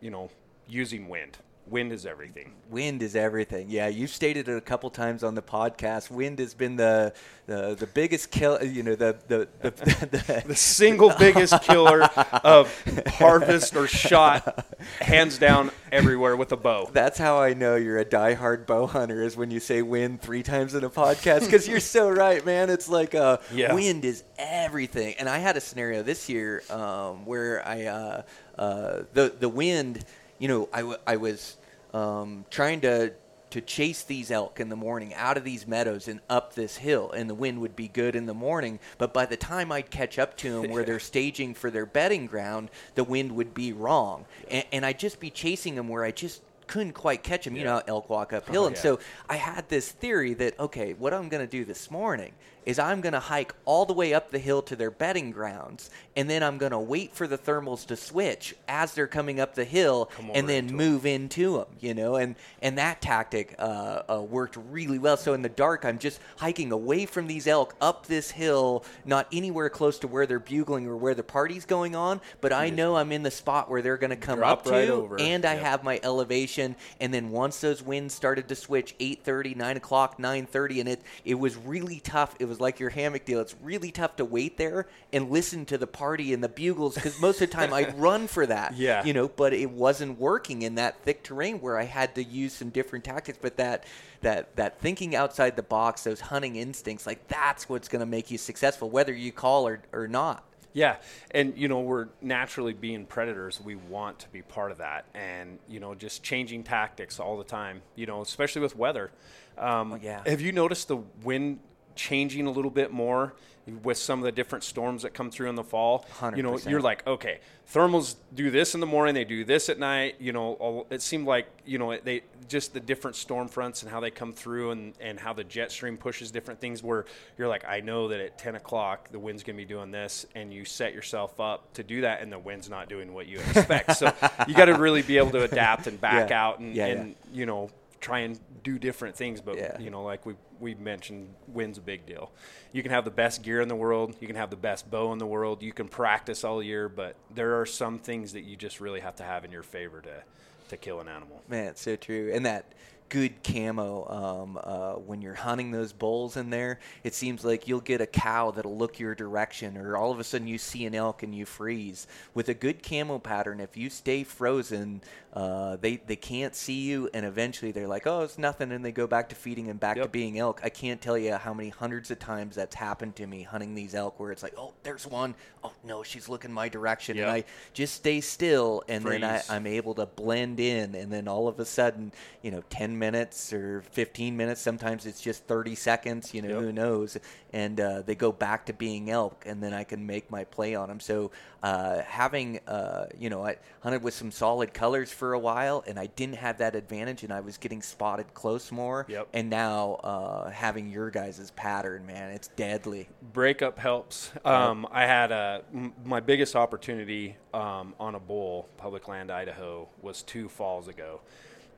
you know, using wind. Wind is everything. Wind is everything. Yeah, you've stated it a couple times on the podcast. Wind has been the the, the biggest kill. You know, the the the, [laughs] the, The single biggest [laughs] killer of harvest or shot, hands down, everywhere with a bow. That's how I know you're a diehard bow hunter is when you say wind three times in a podcast because you're so right, man. It's like uh, Yeah. wind is everything. And I had a scenario this year um, where I uh, uh, the the wind, you know, I, w- I was um, trying to to chase these elk in the morning out of these meadows and up this hill, and the wind would be good in the morning. But by the time I'd catch up to them where they're [laughs] staging for their bedding ground, the wind would be wrong, and, and I'd just be chasing them where I just couldn't quite catch them. You know, elk walk uphill, Oh, and yeah. so I had this theory that okay, what I'm going to do this morning is I'm going to hike all the way up the hill to their bedding grounds, and then I'm going to wait for the thermals to switch as they're coming up the hill, and then into move into them. You know, and and that tactic uh, uh, worked really well. So in the dark, I'm just hiking away from these elk up this hill, not anywhere close to where they're bugling or where the party's going on, but I know I'm in the spot where they're going to come Drop up to, right over. and I have my elevation. And then once those winds started to switch, 8:30, 9 o'clock, 9:30, and it it was really tough. It was like your hammock deal. It's really tough to wait there and listen to the party and the bugles because most of the time I'd [laughs] run for that. Yeah. you know, but it wasn't working in that thick terrain where I had to use some different tactics. But that that that thinking outside the box, those hunting instincts, like that's what's going to make you successful, whether you call or or not. Yeah, and you know we're naturally being predators. We want to be part of that, and you know just changing tactics all the time. You know, especially with weather. Um, Oh, yeah. Have you noticed the wind changing a little bit more with some of the different storms that come through in the fall? You know, 100%. you're like, okay, thermals do this in the morning, they do this at night. You know, all, it seemed like you know they just the different storm fronts and how they come through and and how the jet stream pushes different things. Where you're like, I know that at 10 o'clock the wind's going to be doing this, and you set yourself up to do that, and the wind's not doing what you expect. so you got to really be able to adapt and back Yeah. out and, Yeah, and you know try and do different things. But Yeah. you know, like we we mentioned, wind's a big deal. You can have the best gear in the world, you can have the best bow in the world, you can practice all year, but there are some things that you just really have to have in your favor to to kill an animal. Man, it's so true. And that good camo, um, uh, when you're hunting those bulls in there, it seems like you'll get a cow that'll look your direction, or all of a sudden you see an elk and you freeze. With a good camo pattern, if you stay frozen, uh, they they can't see you, and eventually they're like, "Oh, it's nothing," and they go back to feeding and back to being elk. I can't tell you how many hundreds of times that's happened to me hunting these elk, where it's like, "Oh, there's one. Oh no, she's looking my direction," and I just stay still, and then I, I'm able to blend in, and then all of a sudden, you know, 10 minutes or 15 minutes, sometimes it's just 30 seconds, you know, Yep. who knows, and uh, they go back to being elk, and then I can make my play on them. So uh, having, uh, you know, I hunted with some solid colors for a while, and I didn't have that advantage, and I was getting spotted close more, Yep. and now uh, having your guys' pattern, man, it's deadly. breakup helps. Um, I had a m- my biggest opportunity um, on a bull, public land, Idaho, was two falls ago,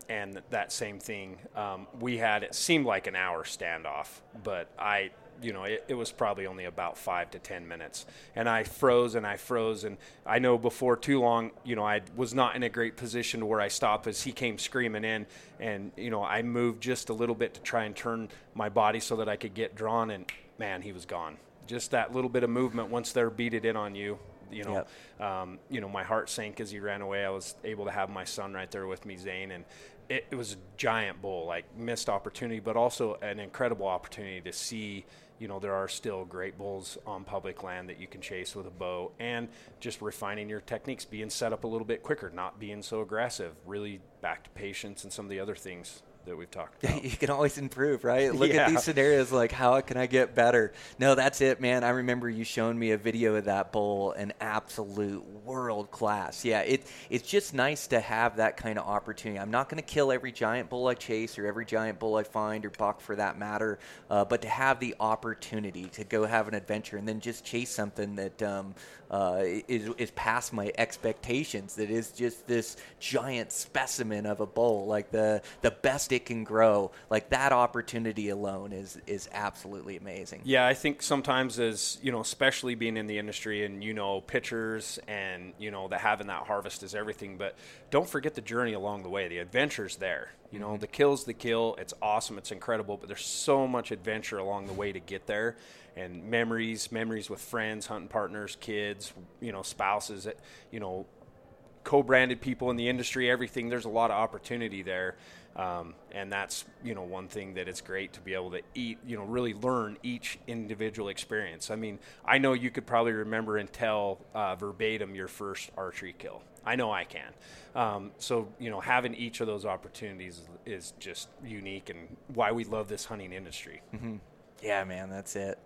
and that same thing. Um, we had it seemed like an hour standoff, but I. You know, it, it was probably only about five to ten minutes, and I froze and I froze, and I know before too long, you know, I was not in a great position to where I stopped as he came screaming in, and you know, I moved just a little bit to try and turn my body so that I could get drawn, and man, he was gone. Just that little bit of movement once they're beat it in on you you know um, you know my heart sank as he ran away. I was able to have my son right there with me zane. And it, it was a giant bull like missed opportunity but also an incredible opportunity to see you know there are still great bulls on public land that you can chase with a bow. And just refining your techniques being set up a little bit quicker not being so aggressive really back to patience and some of the other things that we've talked [laughs] about you can always improve, right? Look Yeah. at these scenarios like, how can I get better? No, that's it, man. I remember you showing me a video of that bull, an absolute world class. Yeah, it it's just nice to have that kind of opportunity. I'm not going to kill every giant bull I chase or every giant bull I find or buck for that matter, uh, but to have the opportunity to go have an adventure and then just chase something that um, uh, is is past my expectations. That is just this giant specimen of a bull, like the the best it can grow. Like that opportunity alone is is absolutely amazing. Yeah, I think sometimes as you know, especially being in the industry and you know, pitchers and you know, that having that harvest is everything. But don't forget the journey along the way. The adventure's there. You know, mm-hmm. the kill's the kill. It's awesome. It's incredible. But there's so much adventure along the way to get there, and memories, memories with friends, hunting partners, kids, you know, spouses. You know, co-branded people in the industry, everything. There's a lot of opportunity there. Um, and that's you know one thing that it's great to be able to eat you know really learn each individual experience. I mean i know you could probably remember and tell uh, verbatim your first archery kill. I know i can. Um, so you know having each of those opportunities is, just unique and why we love this hunting industry. Mm-hmm. yeah man that's it.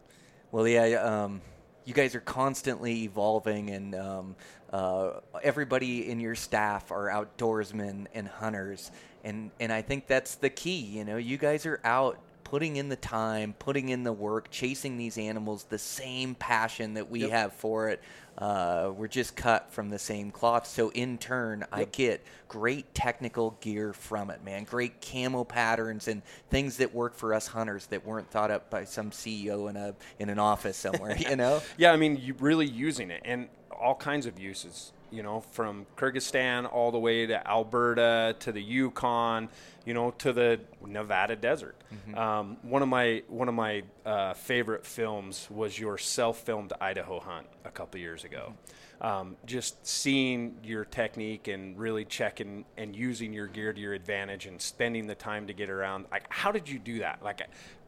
Well yeah um, you guys are constantly evolving and um, uh, everybody in your staff are outdoorsmen and hunters and and I think that's the key. You know, you guys are out putting in the time, putting in the work, chasing these animals, the same passion that we yep. have for it. Uh, we're just cut from the same cloth. So in turn, yep. I get great technical gear from it, man. Great camo patterns and things that work for us hunters that weren't thought up by some CEO in a in an office somewhere. [laughs] you know? Yeah, I mean, you really using it and all kinds of uses you know, from Kyrgyzstan all the way to Alberta to the Yukon, you know, to the Nevada desert. Mm-hmm. Um, one of my one of my uh, favorite films was your self-filmed Idaho hunt a couple years ago. Mm-hmm. Um, just seeing your technique and really checking and using your gear to your advantage and spending the time to get around. Like, how did you do that? Like,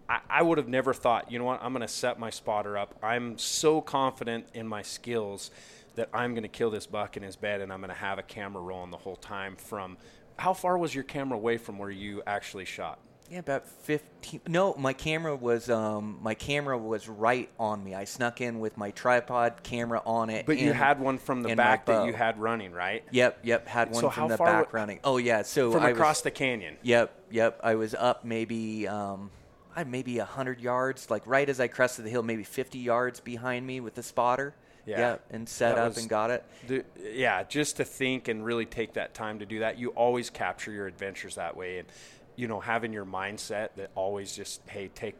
I, I would have never thought. You know what? I'm going to set my spotter up. I'm so confident in my skills that I'm going to kill this buck in his bed and I'm going to have a camera rolling the whole time from how far was your camera away from where you actually shot? Yeah, about 15. No, my camera was um, my camera was right on me. I snuck in with my tripod camera on it. But you had one from the back that you had running, right? Yep, yep. Had one so from the back w- running. Oh yeah, so from I across was, the canyon. Yep, yep. I was up maybe um, I maybe hundred yards, like right as I crested the hill, maybe 50 yards behind me with the spotter. Yeah. yeah and set that up and got it. The, yeah, just to think and really take that time to do that. You always capture your adventures that way. And, you know, having your mindset that always just, hey, take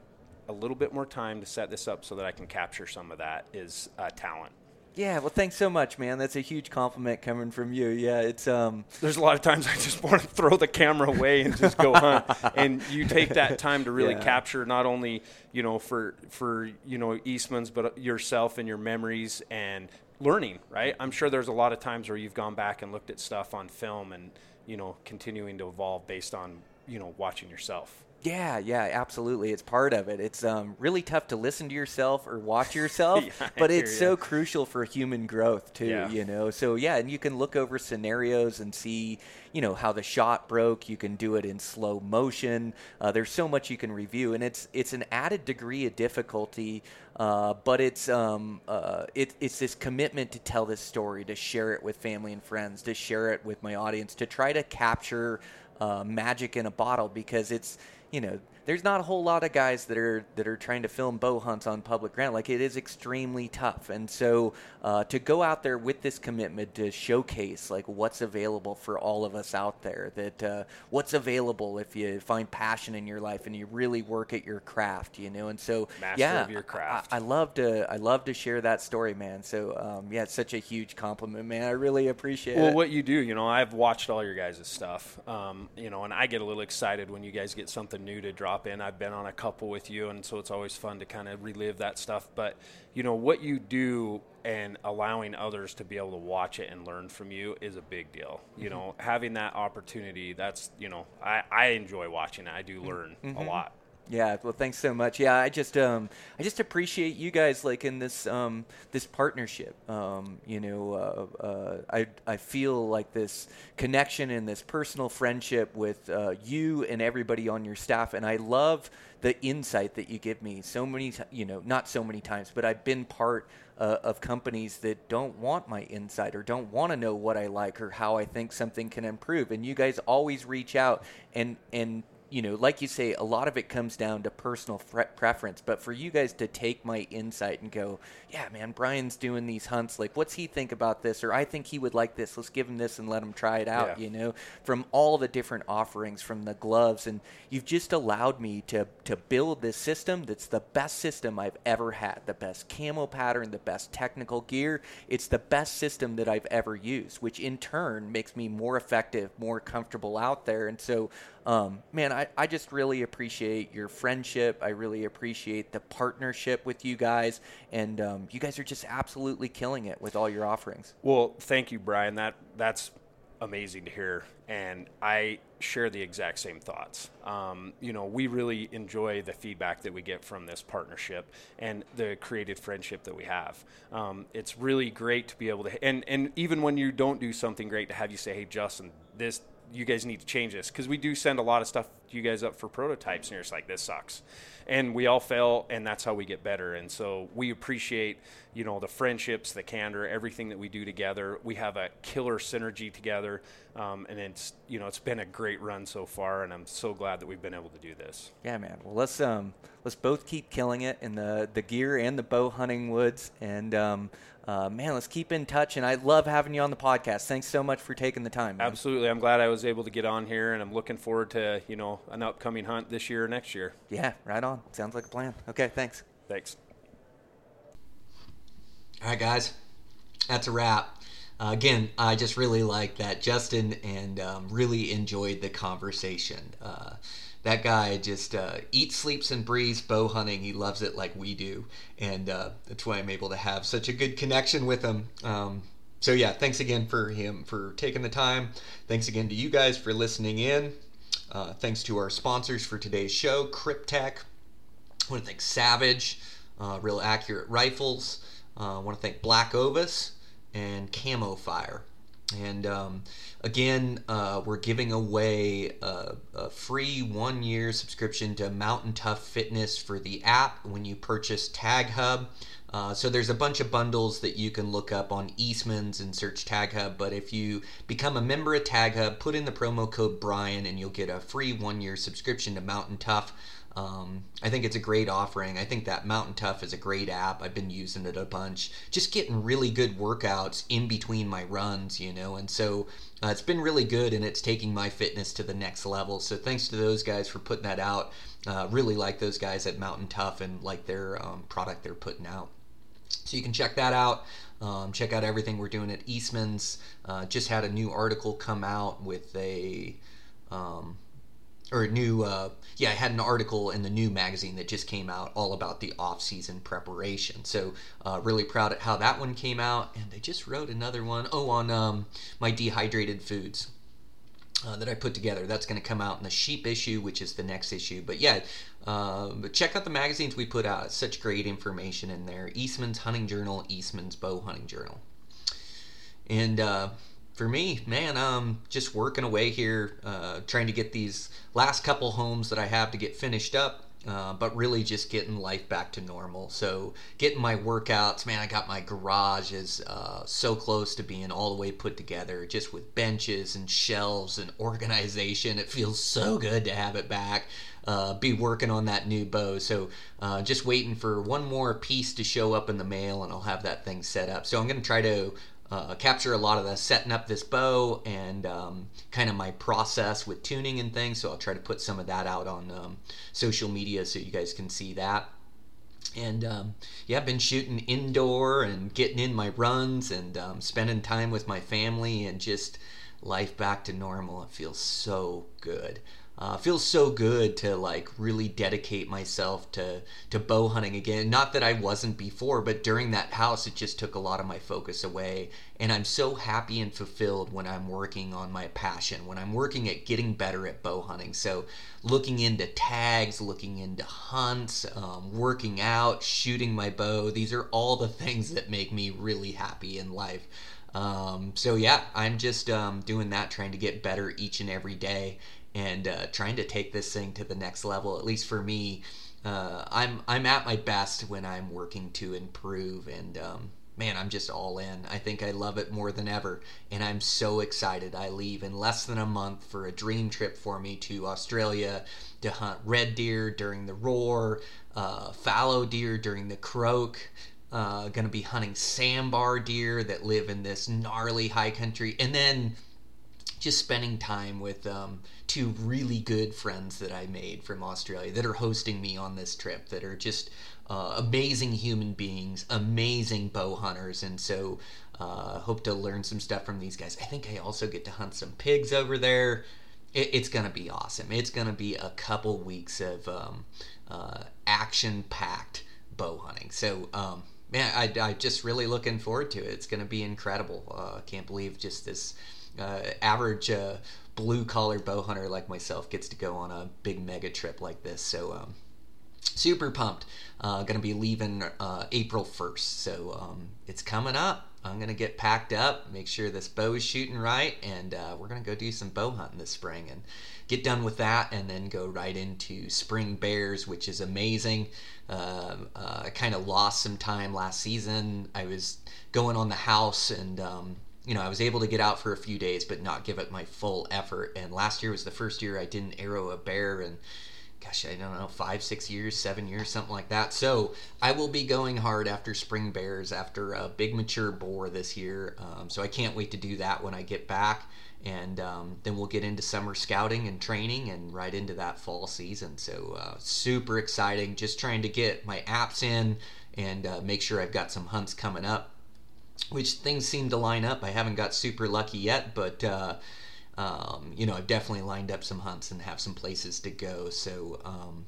a little bit more time to set this up so that I can capture some of that is uh, talent. Yeah, well, thanks so much, man. That's a huge compliment coming from you. Yeah, it's um. There's a lot of times I just [laughs] want to throw the camera away and just go hunt, [laughs] and you take that time to really yeah. capture not only you know for for you know Eastman's, but yourself and your memories and learning. Right? I'm sure there's a lot of times where you've gone back and looked at stuff on film and you know continuing to evolve based on you know watching yourself. Yeah, yeah, absolutely. It's part of it. It's um, really tough to listen to yourself or watch [laughs] yourself, yeah, but it's so crucial for human growth too. Yeah. You know, so yeah, and you can look over scenarios and see, you know, how the shot broke. You can do it in slow motion. Uh, there's so much you can review, and it's it's an added degree of difficulty. Uh, but it's um, uh, it, it's this commitment to tell this story, to share it with family and friends, to share it with my audience, to try to capture uh, magic in a bottle because it's you know, there's not a whole lot of guys that are that are trying to film bow hunts on public ground. Like it is extremely tough, and so uh, to go out there with this commitment to showcase like what's available for all of us out there, that uh, what's available if you find passion in your life and you really work at your craft, you know. And so Master yeah, your craft. I, I, love to I love to share that story, man. So um, yeah, it's such a huge compliment, man. I really appreciate well, it. Well, what you do, you know, I've watched all your guys' stuff, um, you know, and I get a little excited when you guys get something new to drop drop in. I've been on a couple with you, and so it's always fun to kind of relive that stuff. But you know what you do and allowing others to be able to watch it and learn from you is a big deal. You mm-hmm. know, having that opportunity, that's you know, I, I enjoy watching it. I do learn mm-hmm. a lot. Yeah, well, thanks so much. Yeah, I just um, I just appreciate you guys like in this um, this partnership. Um, you know, uh, uh, I I feel like this connection and this personal friendship with uh, you and everybody on your staff, and I love the insight that you give me. So many, t- you know, not so many times, but I've been part uh, of companies that don't want my insight or don't want to know what I like or how I think something can improve. And you guys always reach out and and you know, like you say, a lot of it comes down to personal preference. But for you guys to take my insight and go, yeah, man, Brian's doing these hunts. Like, what's he think about this? Or I think he would like this. Let's give him this and let him try it out. Yeah. You know, from all the different offerings, from the gloves, and you've just allowed me to to build this system that's the best system I've ever had. The best camo pattern, the best technical gear. It's the best system that I've ever used, which in turn makes me more effective, more comfortable out there. And so um, man, I, I just really appreciate your friendship. I really appreciate the partnership with you guys, and um, you guys are just absolutely killing it with all your offerings. Well, thank you, Brian. That that's amazing to hear, and I share the exact same thoughts. Um, you know, we really enjoy the feedback that we get from this partnership and the creative friendship that we have. Um, it's really great to be able to, and and even when you don't do something great, to have you say, "Hey, Justin, this." You guys need to change this because we do send a lot of stuff you guys up for prototypes, and you're just like, "This sucks," and we all fail, and that's how we get better. And so we appreciate, you know, the friendships, the candor, everything that we do together. We have a killer synergy together, um, and it's you know it's been a great run so far, and I'm so glad that we've been able to do this. Yeah, man. Well, let's um let's both keep killing it in the the gear and the bow hunting woods, and um uh, man, let's keep in touch. And I love having you on the podcast. Thanks so much for taking the time. Man. Absolutely, I'm glad I was able to get on here, and I'm looking forward to you know an upcoming hunt this year or next year. Yeah, right on. Sounds like a plan. Okay, thanks. Thanks. All right, guys, that's a wrap. Uh, again, I just really like that Justin and um, really enjoyed the conversation. Uh, that guy just uh, eats, sleeps, and breathes bow hunting. He loves it like we do, and uh, that's why I'm able to have such a good connection with him. Um, so yeah, thanks again for him for taking the time. Thanks again to you guys for listening in. Uh, thanks to our sponsors for today's show, Kryptek. I want to thank Savage, uh, Real Accurate Rifles. Uh, I want to thank Black Ovis and Camo Fire. And um, again, uh, we're giving away a, a free one year subscription to Mountain Tough Fitness for the app when you purchase Tag Hub. Uh, so there's a bunch of bundles that you can look up on Eastman's and search Tag Hub. But if you become a member of Tag Hub, put in the promo code Brian and you'll get a free one year subscription to Mountain Tough. Um, I think it's a great offering. I think that Mountain Tough is a great app. I've been using it a bunch, just getting really good workouts in between my runs, you know, and so uh, it's been really good and it's taking my fitness to the next level. So thanks to those guys for putting that out. Uh, really like those guys at Mountain Tough and like their um, product they're putting out. So you can check that out. Um, check out everything we're doing at Eastman's. Uh, just had a new article come out with a. Um, or a new uh, yeah i had an article in the new magazine that just came out all about the off-season preparation so uh, really proud at how that one came out and they just wrote another one oh on um, my dehydrated foods uh, that I put together. That's going to come out in the sheep issue, which is the next issue. But yeah, uh, but check out the magazines we put out. It's such great information in there. Eastman's Hunting Journal, Eastman's Bow Hunting Journal. And uh, for me, man, I'm just working away here, uh, trying to get these last couple homes that I have to get finished up. Uh, but really just getting life back to normal. So getting my workouts, man, I got my garage is uh, so close to being all the way put together, just with benches and shelves and [laughs] organization. It feels so good to have it back. Uh, be working on that new bow. So uh, just waiting for one more piece to show up in the mail, and I'll have that thing set up. So I'm going to try to uh, capture a lot of the setting up this bow and um, kind of my process with tuning and things. So I'll try to put some of that out on um, social media so you guys can see that. And um, yeah, I've been shooting indoor and getting in my runs and um, spending time with my family and just life back to normal. It feels so good. Uh, feels so good to like really dedicate myself to to bow hunting again. Not that I wasn't before, but during that house, it just took a lot of my focus away. And I'm so happy and fulfilled when I'm working on my passion, when I'm working at getting better at bow hunting. So, looking into tags, looking into hunts, um, working out, shooting my bow. These are all the [laughs] things that make me really happy in life. Um, so yeah, I'm just um, doing that, trying to get better each and every day and uh, trying to take this thing to the next level. At least for me, uh, I'm I'm at my best when I'm working to improve, and um, man, I'm just all in. I think I love it more than ever, and I'm so excited. I leave in less than a month for a dream trip for me to Australia to hunt red deer during the roar, uh, fallow deer during the croak. Uh, gonna be hunting sambar deer that live in this gnarly high country, and then just spending time with um, two really good friends that I made from Australia that are hosting me on this trip that are just uh, amazing human beings, amazing bow hunters, and so uh, hope to learn some stuff from these guys. I think I also get to hunt some pigs over there. it, it's going to be awesome. It's going to be a couple weeks of um, uh, action packed bow hunting. So, um, man, I, I just really looking forward to it. It's going to be incredible. Uh, can't believe just this uh, average uh, blue collar bow hunter like myself gets to go on a big mega trip like this. So, um, super pumped. Uh, to be leaving uh, April 1st. So, um, it's coming up. I'm to get packed up, make sure this bow is shooting right, and uh, we're to go do some bow hunting this spring and get done with that and then go right into spring bears, which is amazing. Um, uh, I kind of lost some time last season. I was going on the house and um, you know, I was able to get out for a few days, but not give it my full effort. And last year was the first year I didn't arrow a bear, and gosh, I don't know, five, six years, seven years, something like that. So I will be going hard after spring bears, after a big mature boar this year. Um, so I can't wait to do that when I get back. And um, then we'll get into summer scouting and training and right into that fall season. So uh, super exciting. Just trying to get my apps in and uh, make sure I've got some hunts coming up which things seem to line up. I haven't got super lucky yet, but uh, um, you know, I've definitely lined up some hunts and have some places to go. So um,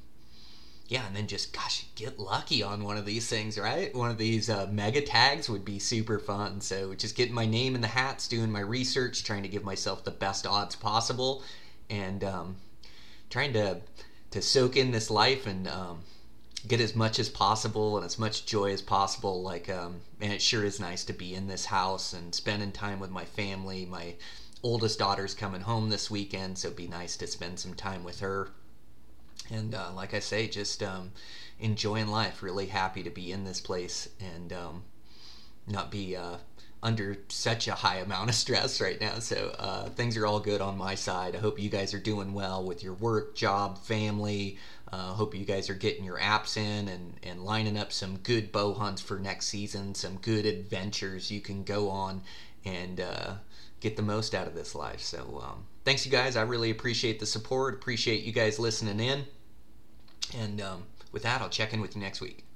yeah, and then just gosh, get lucky on one of these things, right? One of these uh, mega tags would be super fun. So just getting my name in the hats, doing my research, trying to give myself the best odds possible, and um, trying to to soak in this life and um, get as much as possible and as much joy as possible. Like, um, and it sure is nice to be in this house and spending time with my family. My oldest daughter's coming home this weekend, so it'd be nice to spend some time with her. And uh, like I say, just um, enjoying life. Really happy to be in this place and um, not be uh, under such a high amount of stress right now. So uh, things are all good on my side. I hope you guys are doing well with your work, job, family. Uh, hope you guys are getting your apps in and, and lining up some good bow hunts for next season, some good adventures you can go on and uh, get the most out of this life. So, um, thanks, you guys. I really appreciate the support. Appreciate you guys listening in. And um, with that, I'll check in with you next week.